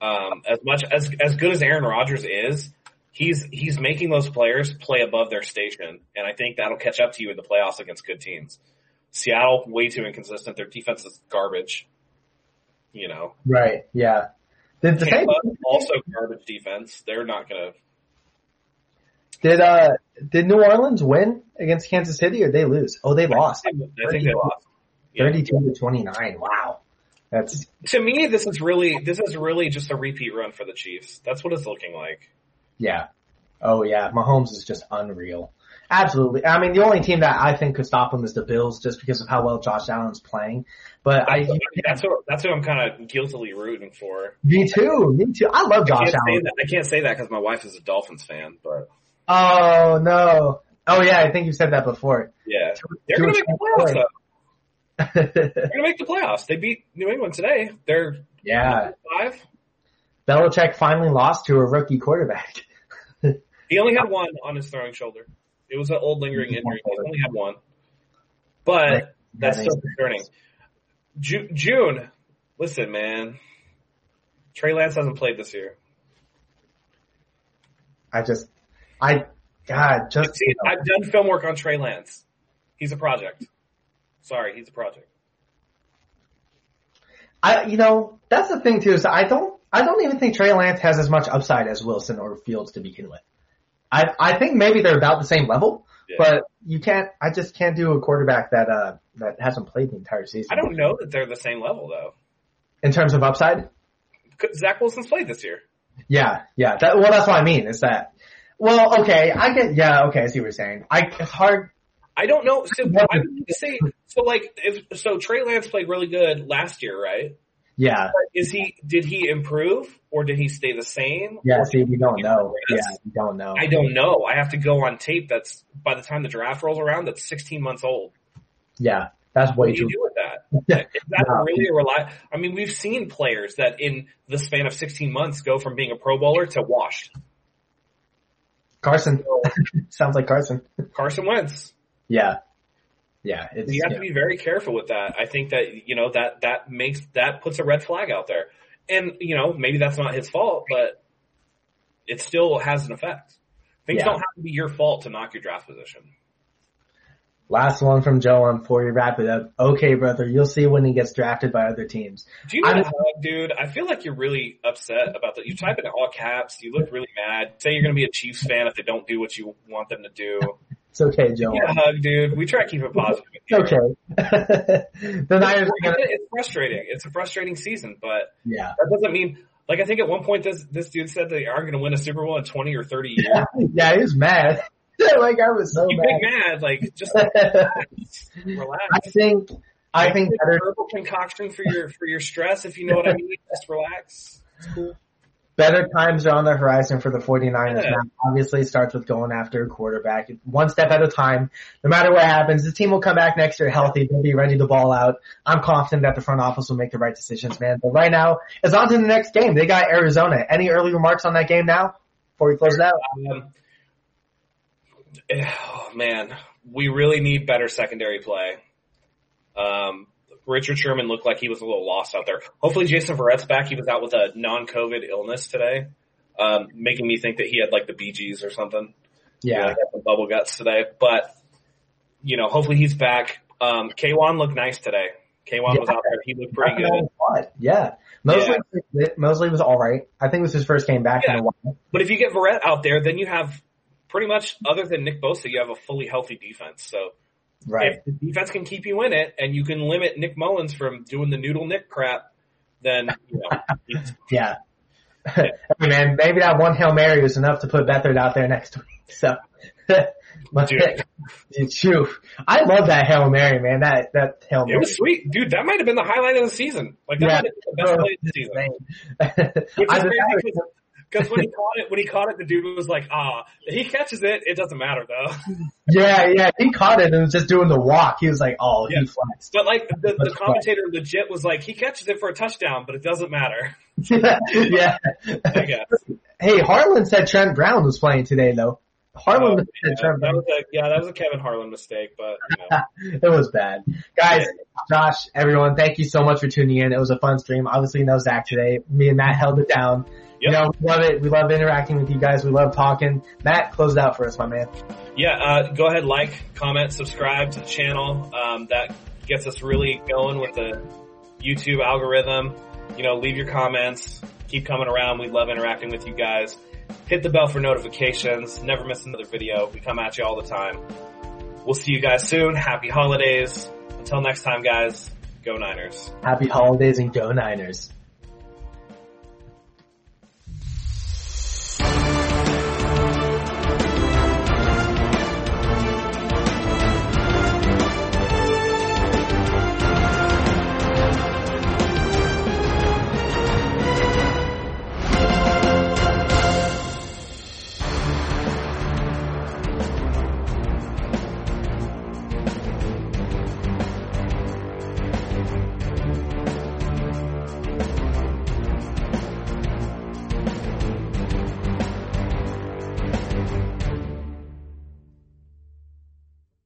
Um, as much as as good as Aaron Rodgers is, he's he's making those players play above their station, and I think that'll catch up to you in the playoffs against good teams. Seattle way too inconsistent. Their defense is garbage. You know, Right. Yeah. Did the Tampa also garbage defense. They're not gonna. did uh did New Orleans win against Kansas City or they lose? Oh, they lost. I think they lost. Yeah. Thirty-two to twenty-nine. Wow. That's To me, this is really this is really just a repeat run for the Chiefs. That's what it's looking like. Yeah. Oh yeah. Mahomes is just unreal. Absolutely. I mean, the only team that I think could stop him is the Bills, just because of how well Josh Allen's playing. But I, That's what that's what I'm kind of guiltily rooting for. me too, me too. I love Josh can't Allen. I can't say that because my wife is a Dolphins fan, but Oh no. Oh yeah, I think you said that before. yeah, they're gonna make the playoffs. Though. They're gonna make the playoffs. They beat New England today. They're yeah five. Belichick finally lost to a rookie quarterback. He only had one on his throwing shoulder. It was an old lingering injury. He only had one, but that's still concerning. Ju- June, listen, man. Trey Lance hasn't played this year. I just, I, God, just, See, I've done film work on Trey Lance. He's a project. Sorry, he's a project. I, you know, that's the thing too. Is I don't, I don't even think Trey Lance has as much upside as Wilson or Fields to begin with. I, I think maybe they're about the same level, Yeah. but you can't. I just can't do a quarterback that uh that hasn't played the entire season. I don't know that they're the same level though. In terms of upside, Zach Wilson's played this year. yeah, yeah. That, well, that's what I mean. Is that well? Okay, I get. Yeah, okay. I see what you're saying. I it's hard. I don't know. So I would say so. Like, if so, Trey Lance played really good last year, right? Yeah, Is he? Did he improve or did he stay the same? yeah. See, we don't know. Yeah, we don't know. I don't know. I have to go on tape. That's by the time the draft rolls around, that's 16 months old. Yeah, that's way What way do you do with that? Is that No. really rely? I mean, we've seen players that in the span of 16 months go from being a Pro Bowler to washed. Carson sounds like Carson. Carson Wentz. Yeah, yeah. It's You have yeah. to be very careful with that. I think that you know that that makes that puts a red flag out there, and you know maybe that's not his fault, but it still has an effect. Things Yeah. don't have to be your fault to knock your draft position. Last one from Joe on before we wrap it up. Okay, brother, you'll see when he gets drafted by other teams. Do you I'm- dude? I feel like you're really upset about that. You type in all caps. You look really mad. Say you're going to be a Chiefs fan if they don't do what you want them to do. It's okay, Joe. A hug, dude. We try to keep it positive. It's okay. the Niners gonna, It's frustrating. It's a frustrating season, but yeah. that doesn't mean. Like I think at one point this this dude said they are going to win a Super Bowl in 20 or 30 years. Yeah, he was mad. like I was so You mad. mad, like just relax. relax. I think, I think Take a better, herbal concoction for your for your stress, if you know what I mean. Just relax. Better times are on the horizon for the 49ers Yeah. now. Obviously it starts with going after a quarterback one step at a time. No matter what happens, the team will come back next year healthy. They'll be ready to ball out. I'm confident that the front office will make the right decisions, man. But right now, it's on to the next game. They got Arizona. Any early remarks on that game now before we close it out? Um, oh man, we really need better secondary play. Um, Richard Sherman looked like he was a little lost out there. Hopefully Jason Verrett's back. He was out with a non-COVID illness today, um, making me think that he had like the BGs or something. Yeah. some bubble guts today. But you know, hopefully he's back. Um, K1 looked nice today. K1 was out there. He looked pretty good. Yeah. Moseley, Moseley was alright. I think it was his first game back in a while. But if you get Verrett out there, then you have pretty much, other than Nick Bosa, you have a fully healthy defense. So Right. if the defense can keep you in it and you can limit Nick Mullens from doing the noodle Nick crap, then you know, it's- Yeah. hey man, maybe that one Hail Mary was enough to put Beathard out there next week. So, Dude. Phew. I love that Hail Mary, man. That, that Hail Mary. it was sweet, dude. That might have been the highlight of the season. Like that Yeah. might have been the best play of the season. Which I is just- crazy because when he caught it, when he caught it, the dude was like, "Ah, he catches it. It doesn't matter though." yeah, yeah, he caught it and was just doing the walk. He was like, oh, Yeah. he flexed. But like the, the commentator legit was like, "He catches it for a touchdown, but it doesn't matter." yeah. I guess. Hey, Harlan said Trent Brown was playing today though. Harlan Oh, said yeah, Trent that Brown. was a yeah, that was a Kevin Harlan mistake, but you know. it was bad. Guys, Josh, everyone, thank you so much for tuning in. It was a fun stream. Obviously, no Zach today. Me and Matt held it down. You Yep. know, we love it. We love interacting with you guys. We love talking. Matt, close it out for us, my man. Yeah, uh, go ahead, like, comment, subscribe to the channel. Um, that gets us really going with the YouTube algorithm. You know, leave your comments. Keep coming around. We love interacting with you guys. Hit the bell for notifications. Never miss another video. We come at you all the time. We'll see you guys soon. Happy holidays. Until next time, guys. Go Niners. Happy holidays and go Niners.